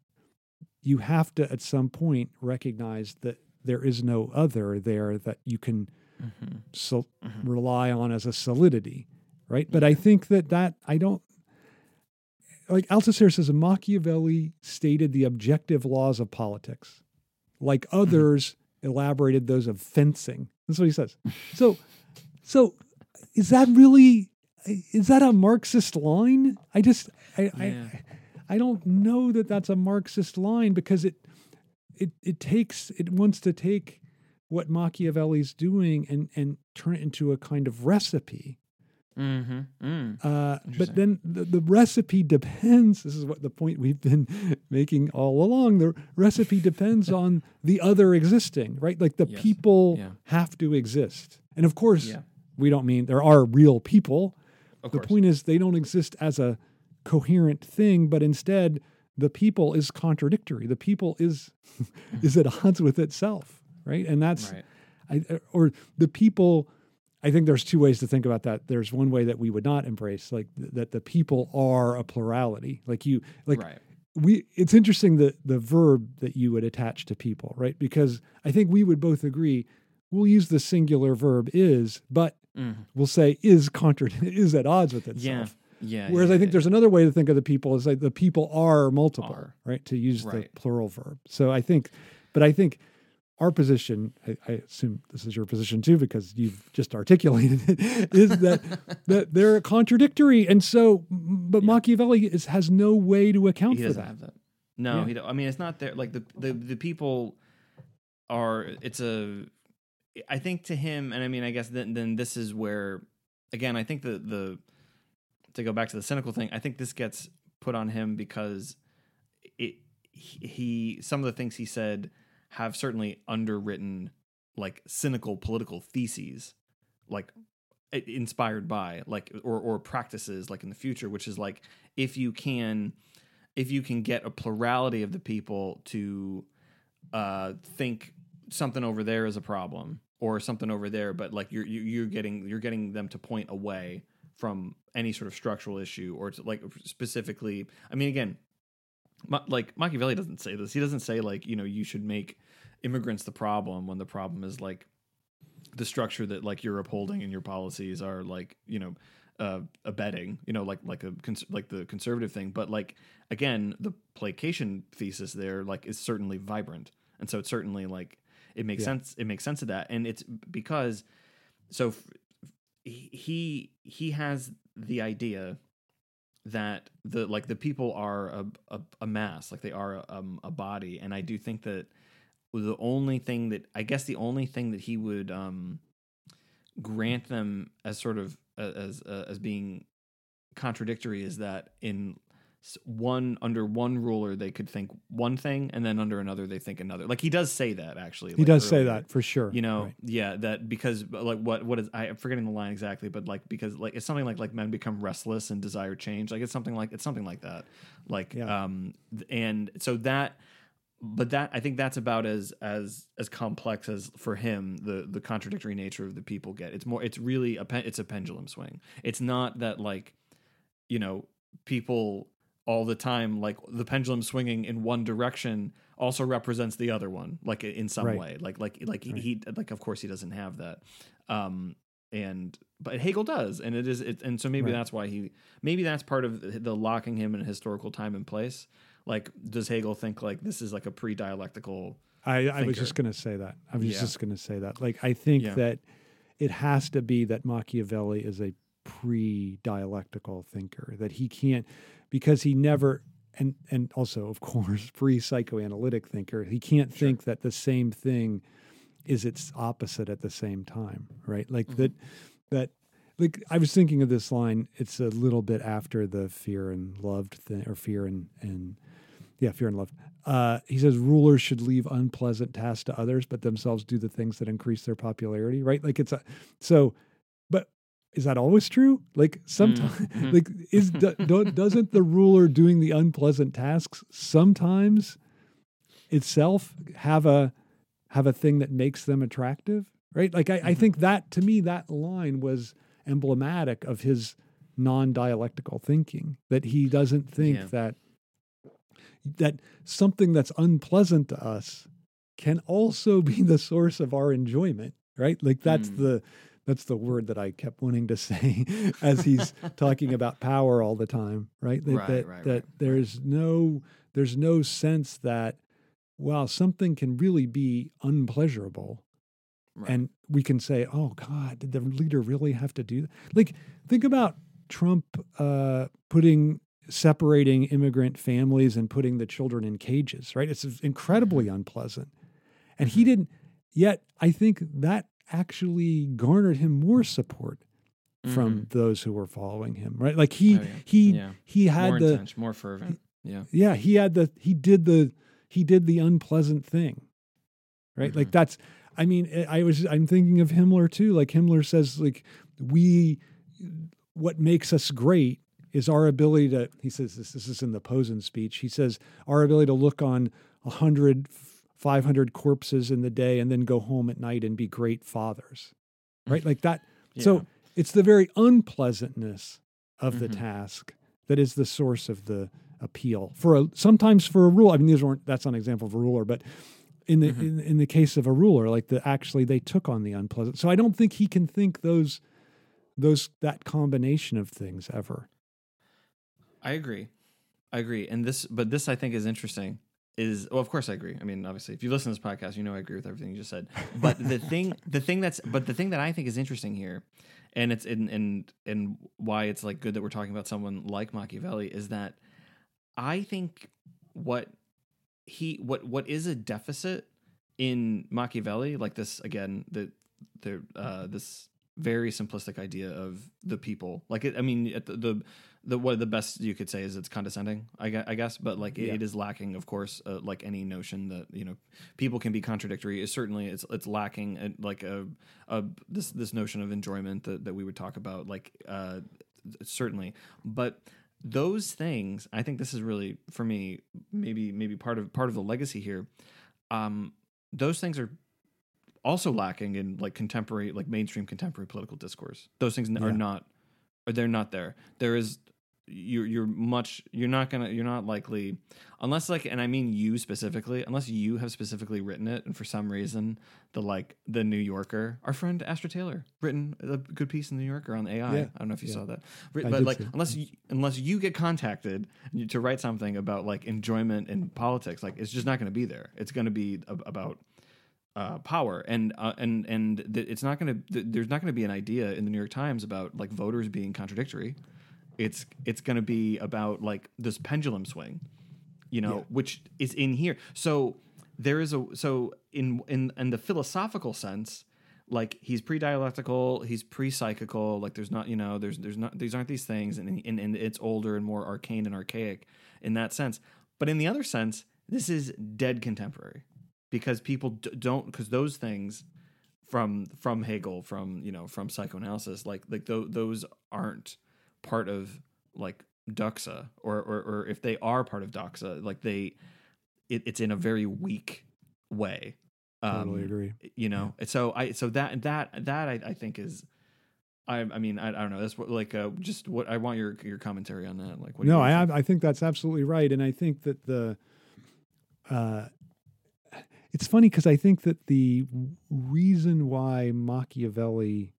you have to at some point recognize that there is no other there that you can Mhm. sol- Mhm. rely on as a solidity, right? But I think that that I don't like Althusser says Machiavelli stated the objective laws of politics, like mm-hmm. others elaborated those of fencing. That's what he says. So, so is that really is that a Marxist line? I just I Yeah. I, I don't know that that's a Marxist line because it it it takes it wants to take what Machiavelli's doing and and turn it into a kind of recipe. Mhm. Mm. Uh, but then the, the recipe depends. This is what the point we've been making all along. The recipe depends on the other existing, right? Like the Yes. people Yeah. have to exist. And of course, Yeah. we don't mean there are real people. Of the course. point is they don't exist as a coherent thing, but instead the people is contradictory. The people is is at odds with itself, right? And that's right. I, or the people i think there's two ways to think about that there's one way that we would not embrace like th- that the people are a plurality like you like right. we it's interesting that the verb that you would attach to people right because i think we would both agree we'll use the singular verb is, but Mhm. we'll say is contra is at odds with itself. Yeah. yeah Whereas yeah, I think yeah, there's another way to think of the people is like the people are multiple, Are. right? To use the plural verb. So I think, but I think our position, I, I assume this is your position too, because you've just articulated it, is that that they're contradictory, and so, but Yeah. Machiavelli is, has no way to account he for doesn't that. have that. No, Yeah. he. Don't, I mean, it's not there. Like the the the people are. It's a. I think to him, and I mean, I guess then then this is where, again, I think the the to go back to the cynical thing. I think this gets put on him because it he, he some of the things he said have certainly underwritten like cynical political theses, like inspired by like or or practices like in the future, which is like if you can if you can get a plurality of the people to uh, think something over there is a problem or something over there, but like you're you- you're getting you're getting them to point away from any sort of structural issue or to like specifically. I mean, again, like Machiavelli doesn't say this. He doesn't say like you know you should make immigrants the problem when the problem is like the structure that like you're upholding in your policies are like you know uh, abetting you know like like a cons- like the conservative thing. But like again the placation thesis there like is certainly vibrant. And so it's certainly like it makes Yeah. sense it makes sense of that. And it's because so f- he he has the idea that the like the people are a, a, a mass like they are um, a body. And i do think that the only thing that i guess the only thing that he would um grant them as sort of as uh, as being contradictory is that in one under one ruler they could think one thing and then under another they think another like he does say that actually He like, does say that for sure. you know Right. yeah that because like what what is i'm forgetting the line exactly but like because like it's something like like men become restless and desire change like it's something like it's something like that like Yeah. um and so that but that i think that's about as as as complex as for him the the contradictory nature of the people get it's more it's really a pen, it's a pendulum swing it's not that like you know people all the time like the pendulum swinging in one direction also represents the other one like in some Right. way like like like Right. he like of course he doesn't have that um and but hegel does and it is it and so maybe Right. that's why he maybe that's part of the, the locking him in a historical time and place like does hegel think like this is like a pre-dialectical I, I was just going to say that. I was Yeah. just going to say that. Like, I think Yeah. that it has to be that Machiavelli is a pre-dialectical thinker. That he can't, because he never, and and also of course pre-psychoanalytic thinker. He can't Sure. think that the same thing is its opposite at the same time, right? Like Mhm. that, that. Like I was thinking of this line. It's a little bit after the fear and loved thing, or fear and and yeah, fear and love. Uh, he says rulers should leave unpleasant tasks to others, but themselves do the things that increase their popularity. Right? Like it's a so, but is that always true? Like sometimes, Mhm. like is do, doesn't the ruler doing the unpleasant tasks sometimes itself have a have a thing that makes them attractive? Right? Like I, I Mhm. think that to me that line was emblematic of his non-dialectical thinking that he doesn't think Yeah. that that something that's unpleasant to us can also be the source of our enjoyment right like that's Mm. the that's the word that i kept wanting to say as he's talking about power all the time right that Right, that, right, that right, there's no there's no sense that wow something can really be unpleasurable and we can say, "Oh God, did the leader really have to do that?" Like, think about Trump uh, putting separating immigrant families and putting the children in cages. Right? It's incredibly unpleasant, and he Mhm. didn't. Yet, I think that actually garnered him more support from Mhm. those who were following him. Right? Like he Oh, yeah. he Yeah. he had more the intense more fervent yeah yeah he had the he did the he did the unpleasant thing right like Mhm. that's i mean eh, i was i'm thinking of himmler too like himmler says like we what makes us great is our ability to he says this this is in the posen speech he says our ability to look on 100 500 corpses in the day and then go home at night and be great fathers right like that so it's the very unpleasantness of the Mhm. task that is the source of the appeal for a sometimes for a rule. I mean, these weren't that's not an example of a ruler, but in the Mhm. in, in the case of a ruler, like the actually they took on the unpleasant. So I don't think he can think those those that combination of things ever. I agree. I agree. And this, but this I think is interesting. Is well, of course I agree. I mean, obviously, if you listen to this podcast, you know I agree with everything you just said. But the thing, the thing that's, but the thing that I think is interesting here, and it's in and and why it's like good that we're talking about someone like Machiavelli is that I think what he what what is a deficit in Machiavelli, like this again, the the uh, this very simplistic idea of the people. Like it, I mean, at the, the the what the best you could say is it's condescending. I, gue- I guess, but like it, Yeah. it is lacking, of course, uh, like any notion that you know people can be contradictory. Is certainly it's it's lacking uh, like a, a this this notion of enjoyment that that we would talk about. Like uh, certainly, but those things i think this is really for me maybe maybe part of part of the legacy here um those things are also lacking in like contemporary like mainstream contemporary political discourse those things n- are not or they're not there there is you're you're much you're not gonna you're not likely unless like and i mean you specifically unless you have specifically written it and for some reason the like the new yorker our friend astra taylor written a good piece in the new yorker on ai Yeah. i don't know if you Yeah. saw that I but like unless you, unless you get contacted to write something about like enjoyment in politics like it's just not going to be there it's going to be ab- about uh, power and uh, and and th- it's not going to th- there's not going to be an idea in the New York Times about like voters being contradictory. It's it's going to be about like this pendulum swing, you know, Yeah. which is in here. So there is a so in in in the philosophical sense, like he's pre-dialectical, he's pre-psychical. Like there's not you know there's there's not these aren't these things, and and, and it's older and more arcane and archaic in that sense. But in the other sense, this is dead contemporary because people d- don't because those things from from Hegel from you know from psychoanalysis like like th- those aren't part of like doxa or, or or if they are part of doxa like they it, it's in a very weak way. Totally um, agree. you know? So i so that that that i, I think is I, I mean I, I don't know. That's what like uh, just what I want your your commentary on that. Like what no, I think? I think that's absolutely right, and I think that the uh, it's funny because I think that the reason why Machiavelli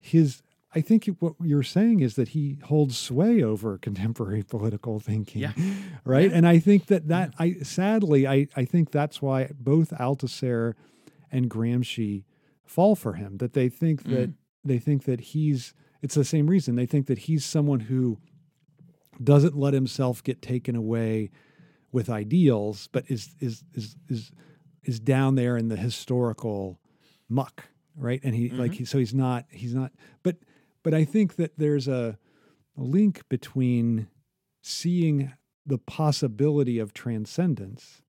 his I think what you're saying is that he holds sway over contemporary political thinking, Yeah. right? Yeah. And I think that that I sadly I I think that's why both Althusser and Gramsci fall for him. That they think mm. that they think that he's it's the same reason they think that he's someone who doesn't let himself get taken away with ideals, but is is is is is down there in the historical muck, right? And he like mm-hmm. he, so he's not he's not. But but I think that there's a, a link between seeing the possibility of transcendence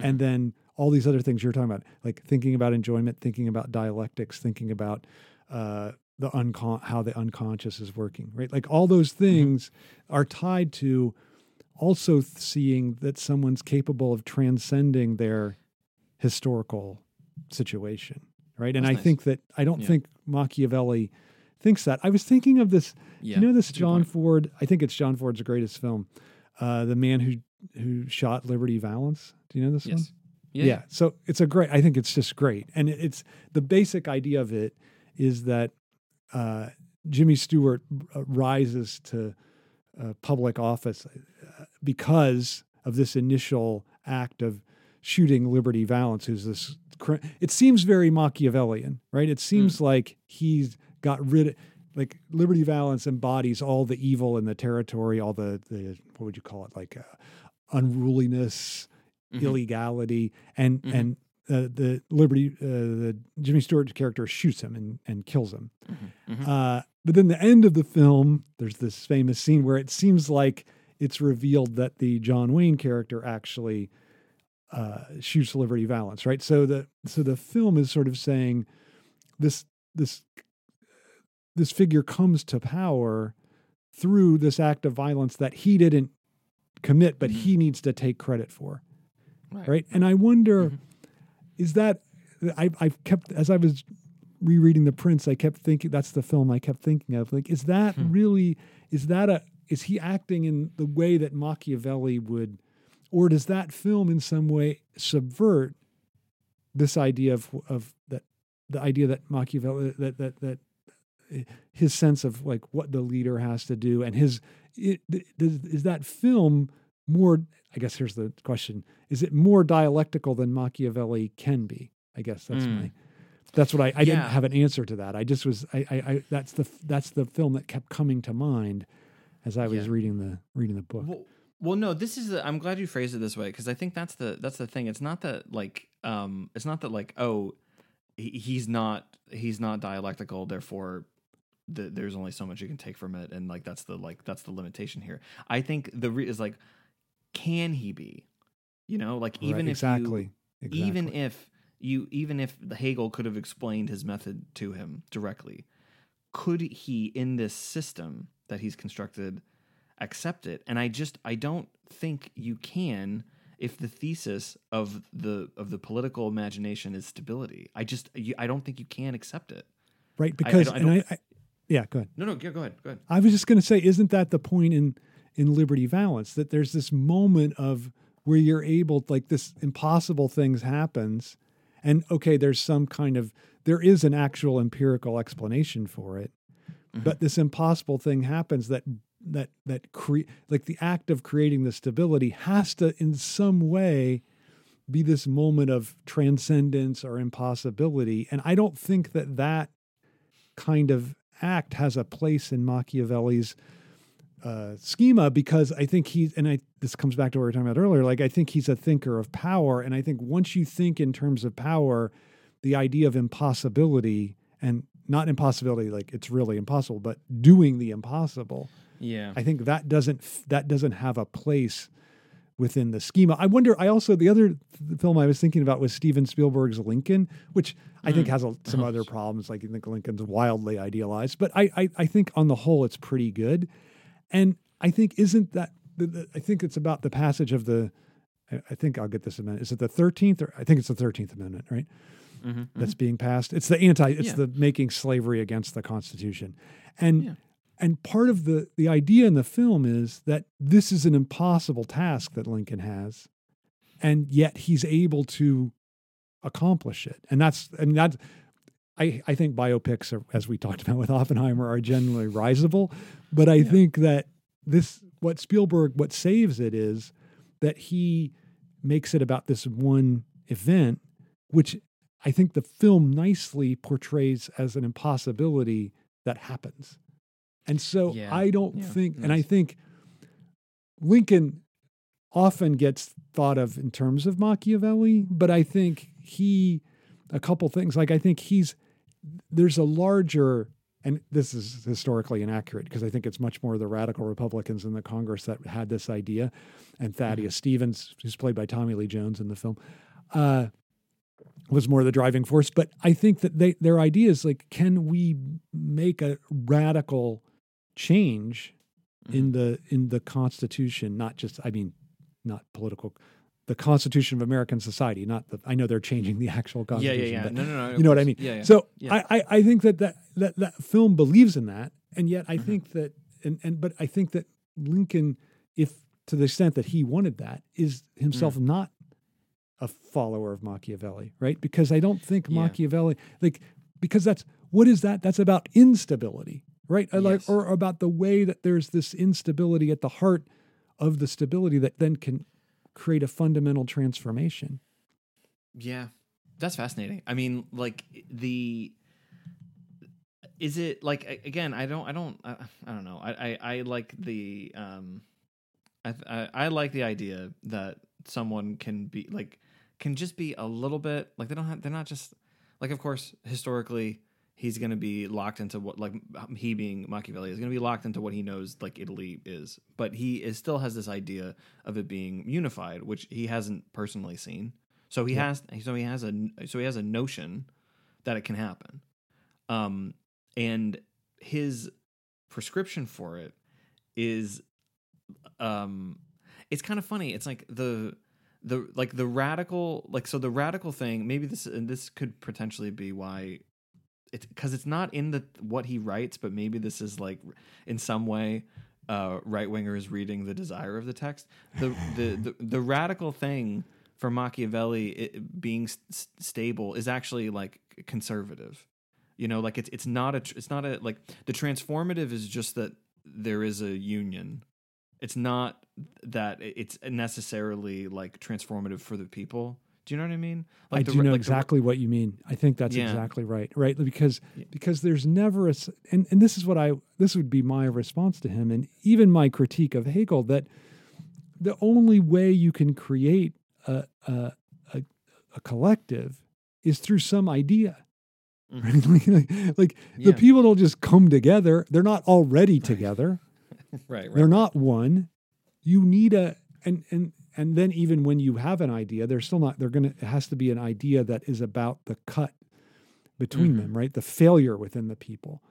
and then all these other things you're talking about, like thinking about enjoyment, thinking about dialectics, thinking about uh, the uncon- how the unconscious is working, right? Like all those things are tied to also seeing that someone's capable of transcending their historical situation, right? And I nice. think that I don't Yeah. think Machiavelli thinks that. I was thinking of this. yeah You know this that's a good John. Ford. I think it's John Ford's greatest film, uh, the man who who shot Liberty Valance. Do you know this one? yes Yeah. So it's a great. I think it's just great, and it's the basic idea of it is that uh, Jimmy Stewart uh, rises to uh, public office uh, because of this initial act of shooting Liberty Valance, who's this. It seems very Machiavellian, right? It seems like he's got rid of. Like Liberty Valance embodies all the evil in the territory, all the the what would you call it, like uh, unruliness, Mhm. illegality, and Mhm. and uh, the Liberty, uh, the Jimmy Stewart character shoots him and and kills him. Mhm. Mhm. Uh, but then the end of the film, there's this famous scene where it seems like it's revealed that the John Wayne character actually uh, shoots Liberty Valance, right? So the so the film is sort of saying this this this figure comes to power through this act of violence that he didn't commit, but Mhm. he needs to take credit for right right and i wonder Mhm. is that I, i've kept as i was rereading the prince i kept thinking that's the film i kept thinking of like is that Hmm. really is that a is he acting in the way that machiavelli would or does that film in some way subvert this idea of of that the idea that Machiavelli that that that his sense of like what the leader has to do and his is that film more I guess here's the question is it more dialectical than Machiavelli can be I guess that's mm. my that's what I, I yeah. didn't have an answer to that I just was I, I, I, that's the that's the film that kept coming to mind as I was yeah. reading the reading the book well, well, no, this is. The, I'm glad you phrased it this way because I think that's the that's the thing. It's not that like um, it's not that like oh, he, he's not he's not dialectical. Therefore, the, there's only so much you can take from it, and like that's the like that's the limitation here. I think the re- is like, can he be? You know, like even right, if exactly, you, exactly, even if you even if the Hegel could have explained his method to him directly, could he in this system that he's constructed? accept it. And I just I don't think you can if the thesis of the of the political imagination is stability. I just you, I don't think you can accept it. Right, because I, I and I, I, yeah, go ahead. No, no, go ahead. Go ahead. I was just going to say, isn't that the point in in Liberty Valance that there's this moment of where you're able, like this impossible things happens, and okay, there's some kind of there is an actual empirical explanation for it, mm-hmm. but this impossible thing happens that that that create like the act of creating the stability has to in some way be this moment of transcendence or impossibility and i don't think that that kind of act has a place in machiavelli's uh, schema because i think he's and i this comes back to what we were talking about earlier like i think he's a thinker of power and i think once you think in terms of power the idea of impossibility and not impossibility like it's really impossible but doing the impossible yeah. I think that doesn't that doesn't have a place within the schema. I wonder. I also the other film I was thinking about was Steven Spielberg's Lincoln, which I mm. think has a, some other problems. Like I think Lincoln's wildly idealized, but I, I, I think on the whole it's pretty good. And I think isn't that I think it's about the passage of the. I think I'll get this amendment. Is it the thirteenth or I think it's the thirteenth amendment, right? Mm-hmm, That's mm-hmm. being passed. It's the anti. It's yeah. the making slavery against the Constitution, and yeah. And part of the, the idea in the film is that this is an impossible task that Lincoln has, and yet he's able to accomplish it. And that's and that's I, I think biopics are, as we talked about with Oppenheimer, are generally risible. But I yeah. think that this what Spielberg what saves it is that he makes it about this one event, which I think the film nicely portrays as an impossibility that happens. And so yeah. I don't yeah. think, and I think Lincoln often gets thought of in terms of Machiavelli, but I think he, a couple things, like I think he's, there's a larger, and this is historically inaccurate because I think it's much more the radical Republicans in the Congress that had this idea, and Thaddeus mm-hmm. Stevens, who's played by Tommy Lee Jones in the film, uh, was more the driving force. But I think that they, their idea is like, can we make a radical change mm-hmm. in the in the Constitution, not just I mean, not political the Constitution of American society, not the. I know they're changing the actual Constitution. Yeah, yeah, yeah. But, no, no, no. You know what I mean? Yeah, yeah. So yeah. I, I think that, that that that film believes in that, and yet I mm-hmm. think that, and and but I think that Lincoln, if to the extent that he wanted that, is himself mm. not a follower of Machiavelli, right? Because I don't think. Machiavelli, like, because that's what is that? That's about instability, right? Yes. Like, or about the way that there's this instability at the heart of the stability that then can create a fundamental transformation. Yeah, that's fascinating. I mean, like the is it like again? I don't, I don't, I, I don't know. I, I, I like the, um, I, I, I like the idea that someone can be like, can just be a little bit like they don't have, they're not just like, of course, historically he's going to be locked into what like he being Machiavelli is going to be locked into what he knows like Italy is, but he is still has this idea of it being unified, which he hasn't personally seen. So he yeah. has so he has a so he has a notion that it can happen, um, and his prescription for it is, um, it's kind of funny. It's like the the like the radical like so the radical thing maybe this and this could potentially be why it's because it's not in the what he writes, but maybe this is like in some way uh, right wingers reading the desire of the text. The, the the the radical thing for Machiavelli, it, being s- stable is actually like conservative. You know, like it's it's not a it's not a like the transformative is just that there is a union. It's not that it's necessarily like transformative for the people. Do you know what I mean? Like I the, do know like exactly what you mean. I think that's Yeah. exactly right. Right, because Yeah. because there's never a and and this is what I this would be my response to him and even my critique of Hegel that the only way you can create a a a, a collective is through some idea. Mhm. Right? like like Yeah. the people don't just come together. They're not already together. right, right. They're not one. You need a and and and then even when you have an idea, they're still not. They're gonna. It has to be an idea that is about the cut between Mhm. them, right? The failure within the people.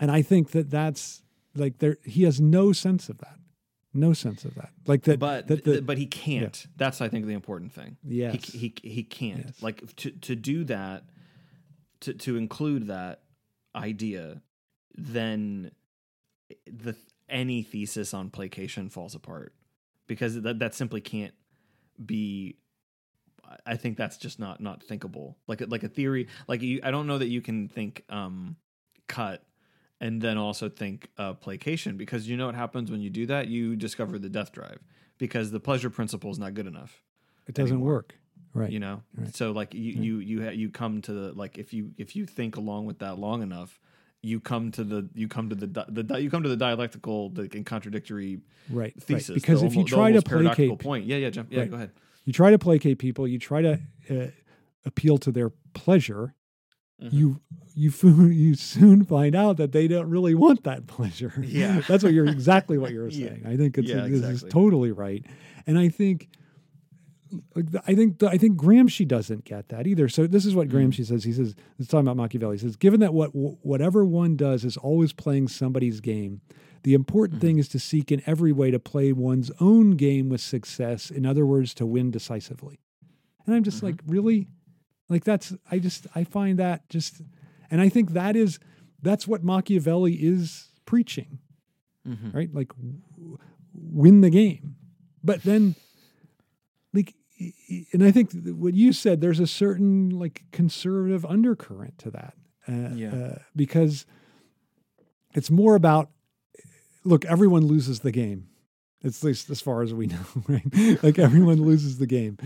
And I think that that's like there. He has no sense of that. No sense of that. Like that. but that the, but he can't. That's I think the important thing. yes. He he he can't. Yes. Like to to do that to to include that idea then the any thesis on placation falls apart because that that simply can't be I think that's just not not thinkable. Like a- like a theory like you I don't know that you can think um cut and then also think uh, placation because you know what happens when you do that you discover the death drive because the pleasure principle is not good enough it doesn't anymore. work. Right. you know Right. so like you Right. you you ha- you come to the like if you if you think along with that long enough you come to the you come to the the you come to the dialectical the and contradictory right. right. thesis Because the if you try to placate point yeah yeah jump yeah Right. go ahead you try to placate people, you try to uh, appeal to their pleasure, Mhm. you you you soon find out that they don't really want that pleasure. Yeah. that's what you're exactly what you're Yeah. saying. I think it's Yeah, this is totally right, and I think. I think the, I think Gramsci doesn't get that either. So this is what Mm. Gramsci says. He says it's talking about Machiavelli. He says, given that what whatever one does is always playing somebody's game, the important Mhm. thing is to seek in every way to play one's own game with success. In other words, to win decisively. And I'm just Mhm. like, really, like that's I just I find that just, and I think that is that's what Machiavelli is preaching Mhm. right? Like w- win the game. But then like and I think what you said there's a certain like conservative undercurrent to that. Uh, Yeah. uh, because it's more about look, everyone loses the game. At least as far as we know, right? like everyone loses the game.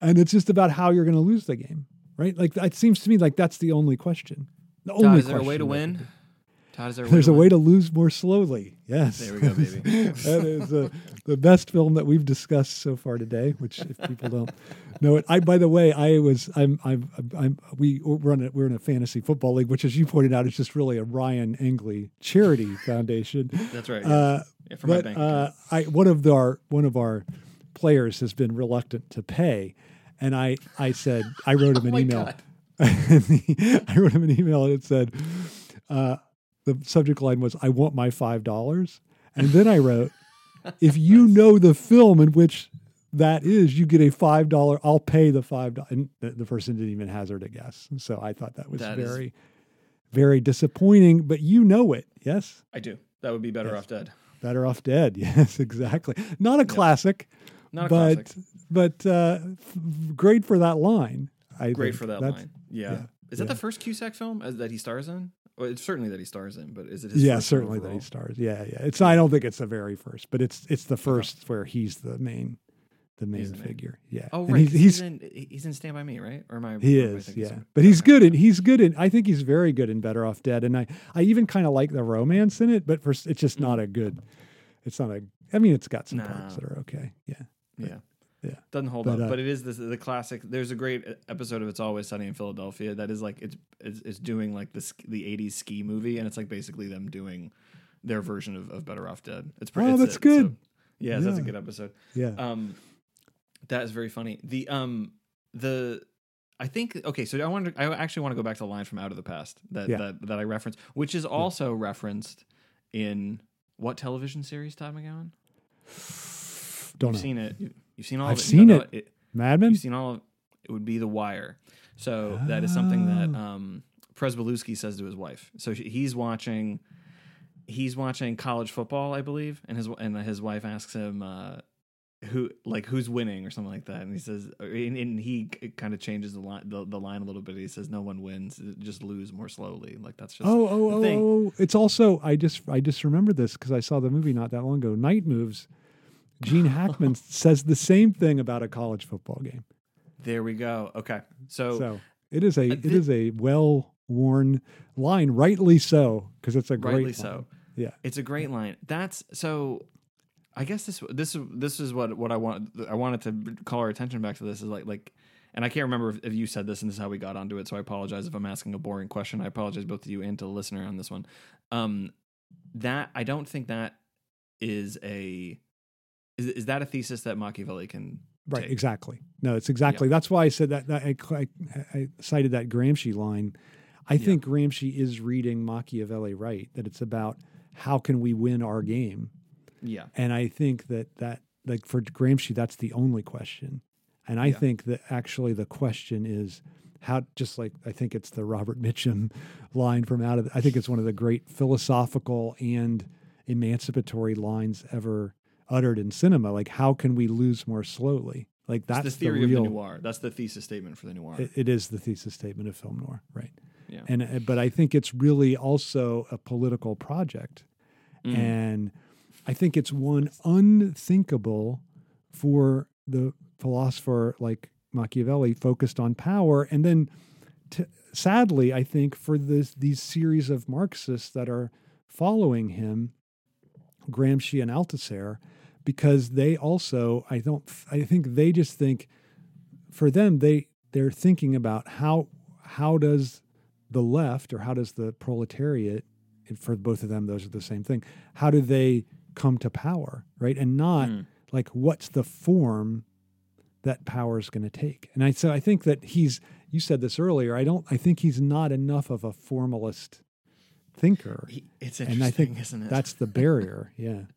And it's just about how you're going to lose the game, right? Like it seems to me like that's the only question. The only is there a way to win Todd is there there's a way to lose more slowly. Yes. There we go, baby. that is uh, the best film that we've discussed so far today. Which, if people don't know it, I by the way, I was I'm I'm I'm we run a, we're in a fantasy football league, which, as you pointed out, is just really a Ryan Engley charity foundation. that's right yeah. Uh, yeah, for my but bank uh. I one of the, our one of our players has been reluctant to pay, and I I said I wrote him Oh an my email. God. I wrote him an email and it said, uh, the subject line was, I want my $5. And then I wrote, if you know the film in which that is, you get a $5, I'll pay the $5. And the, the person didn't even hazard a guess. So I thought that was That is- very, very disappointing, but you know it. Yes. I do that would be better Yes. off dead Better off dead. Yes, exactly. Not a classic, not a but, classic but uh, f- great for that line. I great for that line yeah, yeah, is that yeah. the first Cusack film uh, that he stars in well, it's certainly that he stars in but is it his yeah, certainly that he stars. Yeah, yeah. It's I don't think it's the very first, but it's it's the first where he's the main the main He's the figure. Yeah. Oh, And right. he's, 'cause he's in he's in Stand by Me, right? Or am I? he am I is, yeah. something- But he's Okay. good and he's good and I think he's very good in Better Off Dead. And I I even kind of like the romance in it, but for it's just not a good it's not a I mean it's got some parts Mm. That are okay. Yeah. Yeah, Yeah. Doesn't hold But, up, uh, but it is the, the classic. There's a great episode of It's Always Sunny in Philadelphia that is like it's it's, it's doing like the the '80s ski movie, and it's like basically them doing their version of, of Better Off Dead. It's pretty. Oh, that's it. good. So, yeah, that's a good episode. Yeah. Um, that is very funny. The um the I think okay, so I wanted to, I actually want to go back to the line from Out of the Past that Yeah. that that I referenced, which is also referenced in what television series, Todd McGowan? Don't You've know. seen it. You, you've seen all I've of it. seen No, no, it. Mad Men? You've seen all of it. Would be The Wire. So that is something that Oh. um, says to his wife. So she, he's watching. He's watching college football, I believe, and his and his wife asks him, uh, who like who's winning or something like that and he says and, and he kind of changes the line the, the line a little bit he says no one wins just lose more slowly like that's just oh oh oh, oh it's also i just i just remember this because i saw the movie not that long ago night moves gene hackman says the same thing about a college football game. There we go. Okay. So, so it is a uh, it is a well worn line rightly so because it's a great rightly line. so. Yeah. It's a great line. That's so I guess this this this is what what I want I wanted to call our attention back to this is like like and I can't remember if, if, you said this and this is how we got onto it so I apologize if I'm asking a boring question. I apologize both to you and to the listener on this one. Um that I don't think that is a is, is that a thesis that Machiavelli can right take? exactly no it's exactly that's why I said that, that I, I, I, cited that Gramsci line I think Gramsci is reading Machiavelli right that it's about how can we win our game yeah. And I think that that like for Gramsci, that's the only question. And I yeah. think that actually the question is how just like I think it's the Robert Mitchum line from out of I think it's one of the great philosophical and emancipatory lines ever uttered in cinema. Like how can we lose more slowly? Like that's it's the theory the real, of the noir. That's the thesis statement for the noir. it, it is the thesis statement of film noir, right? Yeah. And uh, but I think it's really also a political project, mm. and I think it's one unthinkable for the philosopher like Machiavelli focused on power. And then, to, sadly, I think for this, these series of Marxists that are following him, Gramsci and Althusser, because they also, I don't, I think they just think, for them, they they're thinking about how how does the left or how does the proletariat, and for both of them, those are the same thing. How do they come to power, right? And not mm. like what's the form that power is going to take. And I so I think that he's you said this earlier. I don't I think he's not enough of a formalist thinker. He, it's interesting, and I think isn't it? That's the barrier. yeah.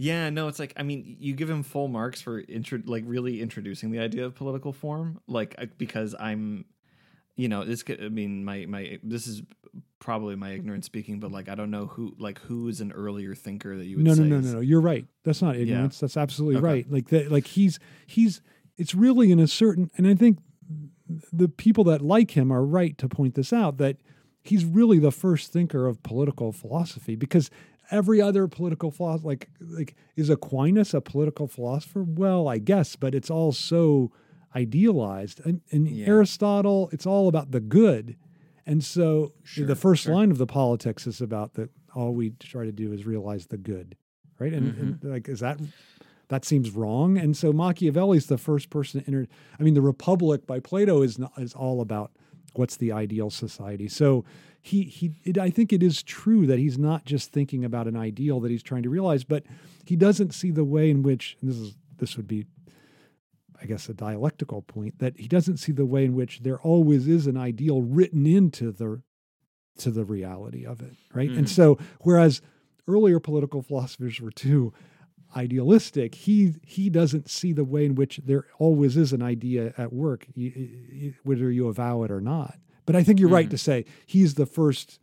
Yeah, no, it's like I mean, you give him full marks for intro, like really introducing the idea of political form, like because I'm, you know, this. I mean, my my this is probably my ignorance speaking, but like I don't know who like who is an earlier thinker that you would no no no is, no no you're right that's not ignorance yeah. that's absolutely okay. right like that like he's he's it's really in a certain and I think the people that like him are right to point this out that he's really the first thinker of political philosophy because every other political philosopher like like is Aquinas a political philosopher well I guess but it's all so idealized and, and yeah. Aristotle it's all about the good and so sure, the first sure. line of the politics is about that all we try to do is realize the good, right? And, mm-hmm. and like, is that that seems wrong? And so Machiavelli's the first person to enter. I mean, the Republic by Plato is not, is all about what's the ideal society. So he he it, I think it is true that he's not just thinking about an ideal that he's trying to realize, but he doesn't see the way in which this is this would be I guess, a dialectical point that he doesn't see the way in which there always is an ideal written into the to the reality of it, right? Mm. And so, whereas earlier political philosophers were too idealistic, he he doesn't see the way in which there always is an idea at work, whether you avow it or not. But I think you're mm. right to say he's the first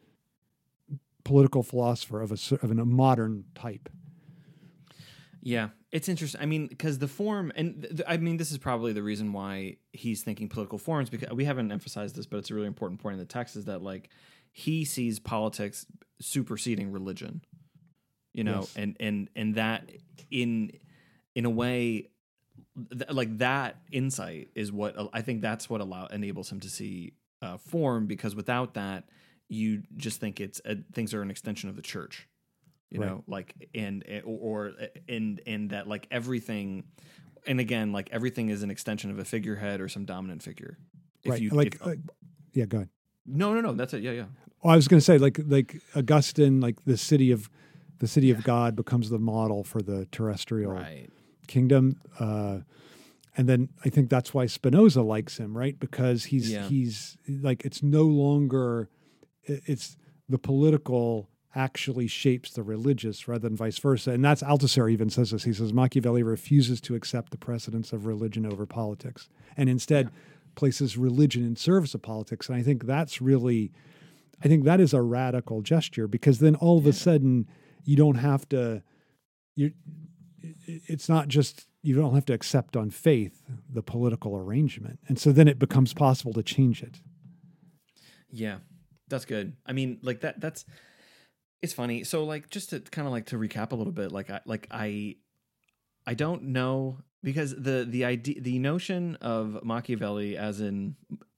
political philosopher of a of a modern type. Yeah, it's interesting. I mean, because the form, and th- I mean, this is probably the reason why he's thinking political forms. Because we haven't emphasized this, but it's a really important point in the text is that like he sees politics superseding religion. You know, yes. and and and that in in a way, th- like that insight is what I think that's what allow enables him to see uh, form. Because without that, you just think it's a, things are an extension of the church you right. know like and or, or and and that like everything and again like everything is an extension of a figurehead or some dominant figure if right. you like, if, like yeah go ahead no no no that's it yeah yeah well, i was going to say like like augustine like the city of the city yeah. of god becomes the model for the terrestrial right. kingdom uh and then I think that's why Spinoza likes him, right? Because he's yeah. he's like it's no longer it's the political actually shapes the religious rather than vice versa. And that's Althusser even says this. He says Machiavelli refuses to accept the precedence of religion over politics and instead yeah. places religion in service of politics. And I think that's really, I think that is a radical gesture because then all of yeah. a sudden you don't have to, you it's not just you don't have to accept on faith the political arrangement. And so then it becomes possible to change it. Yeah, that's good. I mean, like that. That's it's funny. So, like, just to kind of like to recap a little bit, like, I like I, I don't know because the the idea the notion of Machiavelli as in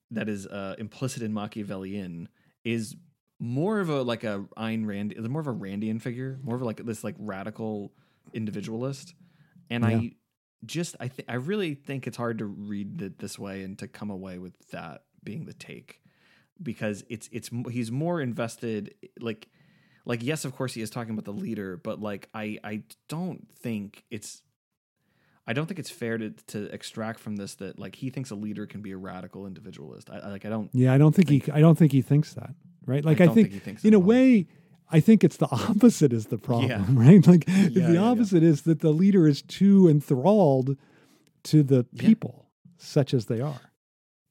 that is uh, implicit in Machiavellian is more of a like a Ayn Rand, more of a Randian figure, more of like this like radical individualist, and Yeah. I just I think I really think it's hard to read it this way and to come away with that being the take because it's it's he's more invested like like yes of course he is talking about the leader but like I I don't think it's I don't think it's fair to to extract from this that like he thinks a leader can be a radical individualist. I, I like I don't Yeah, I don't think he I don't think he thinks that. Right? Like I, don't think, think he thinks in a way I think it's the opposite is the problem, Yeah. right? Like Yeah, the yeah, opposite is that the leader is too enthralled to the people such as they are.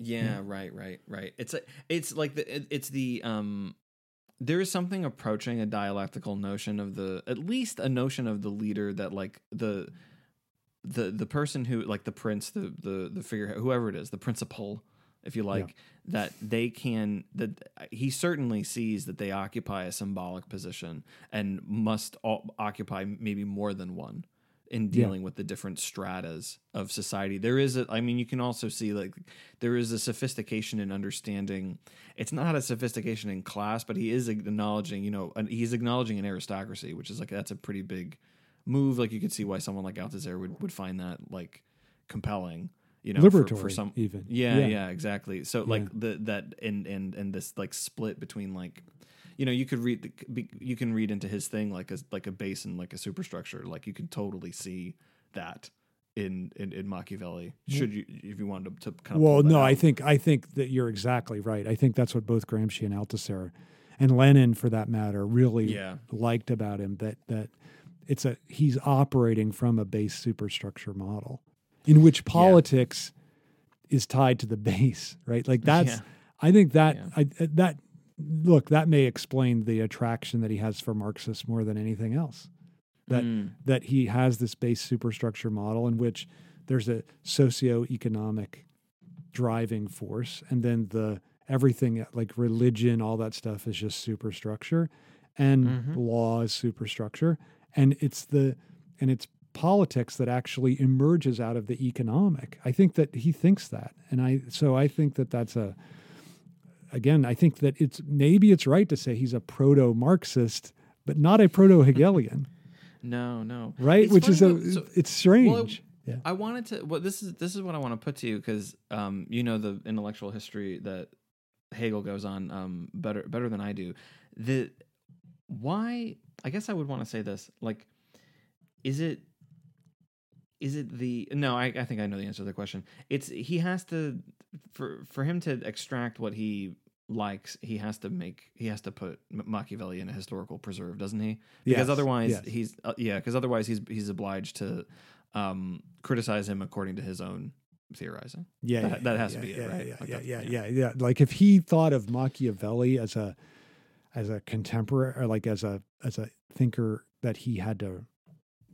Yeah, right, right, right. It's a, it's like the it- it's the um there is something approaching a dialectical notion of the at least a notion of the leader that like the the the person who like the prince the the the figure whoever it is the principal if you like that they can that he certainly sees that they occupy a symbolic position and must all, occupy maybe more than one in Yeah. dealing with the different stratas of society. There is a i mean you can also see like there is a sophistication in understanding it's not a sophistication in class but he is acknowledging you know an, he's acknowledging an aristocracy which is like that's a pretty big move. Like you could see why someone like althusser would, would find that like compelling you know for- Liberatory for, some even. yeah, yeah, exactly. So like the that and and and this like split between like you know you could read the, you can read into his thing like a like a base and like a superstructure like you can totally see that in in, in Machiavelli should you if you wanted to, to kind of Well, no, I think I think that you're exactly right. I think that's what both Gramsci and Althusser and Lenin, for that matter, really Yeah. liked about him. That that it's a he's operating from a base superstructure model in which politics is tied to the base, right? Like that's Yeah. I think that Yeah. I that look that may explain the attraction that he has for Marxists more than anything else that Mm, that he has this base superstructure model in which there's a socioeconomic driving force and then the everything like religion all that stuff is just superstructure and Mhm. law is superstructure and it's the and it's politics that actually emerges out of the economic i think that he thinks that and i so i think that that's a again i think that it's maybe it's right to say he's a proto marxist but not a proto hegelian no no right? It's Which is a though, so- it's strange. yeah. I wanted to. Well, this is this is what I want to put to you because um, you know the intellectual history that Hegel goes on um, better better than I do. The why? I guess I would want to say this. Like, is it? Is it the no? I, I think I know the answer to the question. It's he has to for for him to extract what he likes. He has to make he has to put Machiavelli in a historical preserve, doesn't he? Because Yes, otherwise yes. he's uh, yeah. Because otherwise he's he's obliged to um, criticize him according to his own theorizing. Yeah, That- yeah, that yeah, has to yeah, be it, yeah, right? Yeah, Like yeah, that- yeah, yeah. yeah, yeah. Like if he thought of Machiavelli as a as a contemporary, or like as a as a thinker that he had to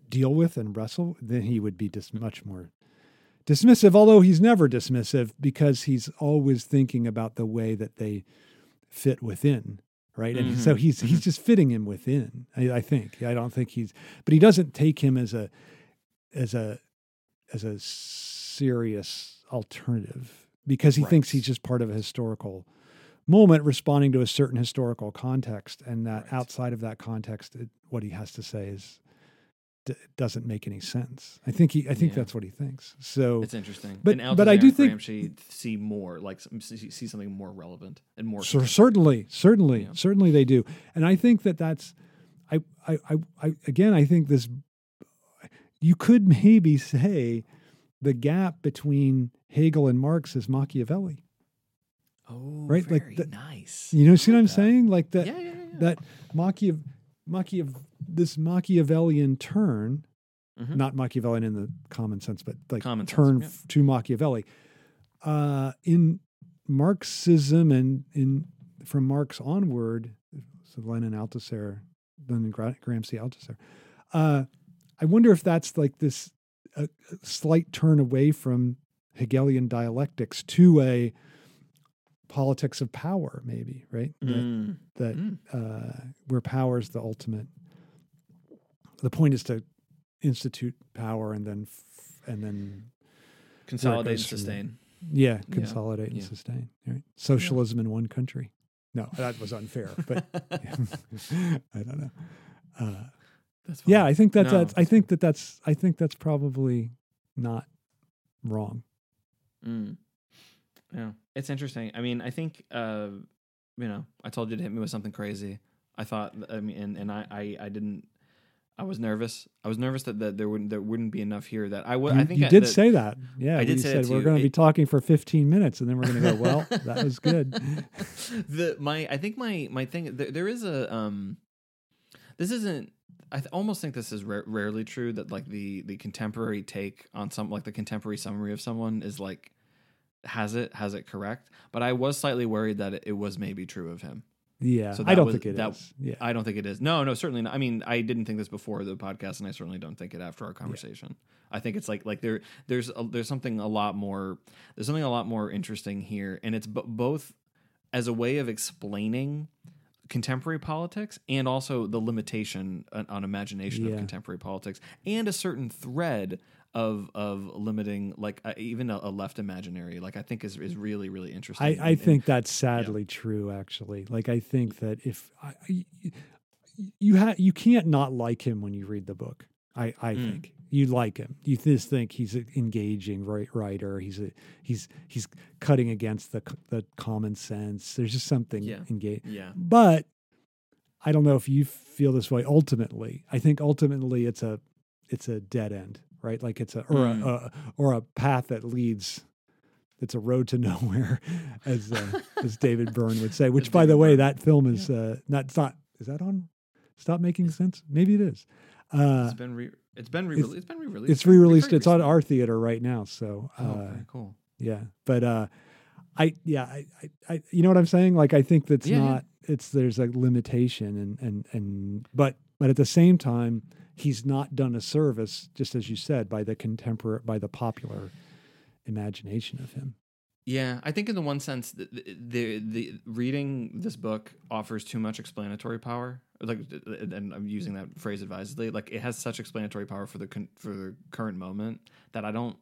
deal with and wrestle, then he would be just much more dismissive. Although he's never dismissive because he's always thinking about the way that they fit within. Right, and so mm-hmm. he's he's mm-hmm. just fitting him within. I, I think. I don't think he's, but he doesn't take him as a as a as a serious alternative because he Right. thinks he's just part of a historical moment responding to a certain historical context and that Right. outside of that context it, what he has to say is d- doesn't make any sense i think he i think Yeah. that's what he thinks so It's interesting. But- but I do think- Gramsci see more like see, see something more relevant and more. So certainly, certainly, Yeah. certainly they do, and I think that that's, I, I, I, I, again, I think this, you could maybe say, the gap between Hegel and Marx is Machiavelli. oh, right, like the- nice. You know, see what I'm saying? Like that, yeah, yeah. that Machiav, Machiav, this Machiavellian turn, Mhm. not Machiavellian in the common sense, but like Common sense, turn yeah. f- to Machiavelli, uh, in Marxism and in from Marx onward, so Lenin Althusser, then Gra- Gramsci Althusser. Uh, I wonder if that's like this a, a slight turn away from Hegelian dialectics to a politics of power, maybe, right? That, Mm. that Mm. uh, where power is the ultimate. The point is to institute power and then f- and then Consolidate and goes from there. sustain. yeah consolidate and yeah. sustain. Right? Socialism in one country. No, that was unfair, but I don't know. Uh, That's yeah. I think that No. that's I think that that's I think that's probably not wrong. Mm. Yeah, it's interesting. I mean, I think uh, you know, I told you to hit me with something crazy. I thought, I mean, and, and I, I, I didn't. I was nervous. I was nervous that, that there wouldn't there wouldn't be enough here. That I would. You, I think you I- did that- say that. Yeah, I did you say said to we're going to be talking for 15 minutes, and then we're going to go. Well, that was good. the my I think my my thing there, there is a um this isn't I th- almost think this is ra- rarely true that like the the contemporary take on some like the contemporary summary of someone is like has it has it correct but I was slightly worried that it, it was maybe true of him Yeah, So I don't was- think it is. that- Yeah, I don't think it is. No no certainly not. I mean I didn't think this before the podcast and I certainly don't think it after our conversation. I think it's like like there there's a, there's something a lot more there's something a lot more interesting here and it's b- both as a way of explaining contemporary politics and also the limitation on, on imagination Yeah. of contemporary politics and a certain thread of of limiting like uh, even a, a left imaginary like I think is is really really interesting. I, And- I and- think that's sadly true. Actually, like I think that if I, I- you ha- you can't not like him when you read the book. I I Mm. think you like him. You just think he's an engaging ri- writer. He's a he's he's cutting against the the common sense. There's just something Yeah. engage. yeah But I don't know if you feel this way. Ultimately, I think ultimately it's a it's a dead end, right? Like it's a or Mm. a, a or a path that leads. It's a road to nowhere, as uh, as David Byrne would say. Which, by the way, Byrne. that film is uh, not. It's not. Is that on? Stop making sense. Maybe it is. Uh, it's been re- it's been re- it's been re-released. it's re-released. It's on our theater right now. So, uh, Oh, very cool. yeah, but uh, I yeah, I, I, I you know what I'm saying? Like I think that's Yeah, yeah. not it's there's a limitation and and and but but at the same time he's not done a service just as you said by the contemporary by the popular imagination of him. Yeah, I think in the one sense, the, the the reading this book offers too much explanatory power. Like, and I'm using that phrase advisedly. Like, it has such explanatory power for the con- for the current moment that I don't.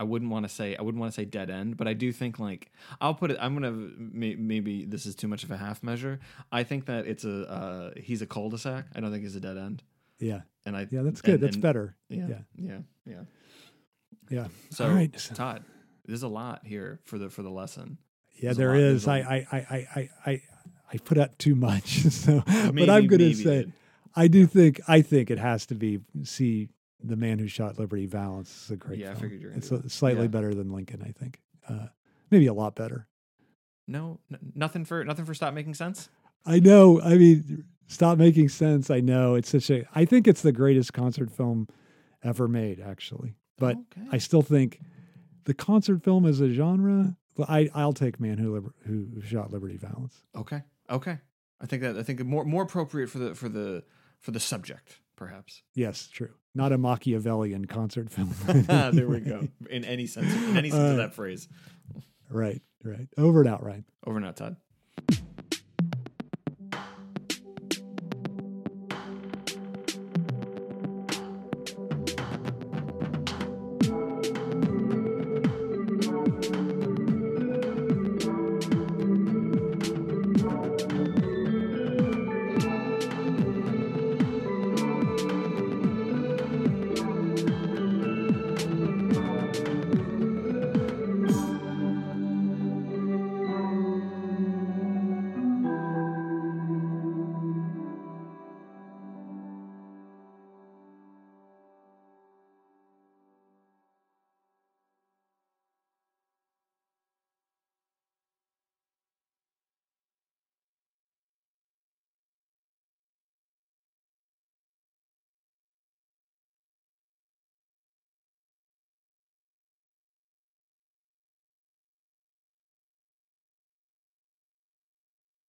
I wouldn't want to say I wouldn't want to say dead end, but I do think like I'll put it. I'm gonna may, maybe this is too much of a half measure. I think that it's a uh, he's a cul-de-sac. I don't think he's a dead end. Yeah. And I Yeah, that's good. and- that's and- better. Yeah, Yeah. yeah, yeah. Yeah. So All right. Todd, there's a lot here for the for the lesson. Yeah, There's I I I I I I, I, I, put out too much. So, but I'm going to say. I do think, I think it has to be see the man who shot Liberty Valance is a great Yeah, I figured you were gonna It's a, slightly Yeah. better than Lincoln, I think. Uh, maybe a lot better. No, n- nothing for nothing for stop making sense. I know. I mean, stop making sense. I know it's such a. I think it's the greatest concert film ever made, actually. But Okay. I still think the concert film as a genre. I I'll take Man Who Liber- Who Shot Liberty Valance. Okay, okay. I think that I think more more appropriate for the for the for the subject, perhaps. Yes, true. Not a Machiavellian concert film. there we go. In any sense, in any sense Uh, of that phrase. Right, right. Over and out, Ryan. Over and out, Todd.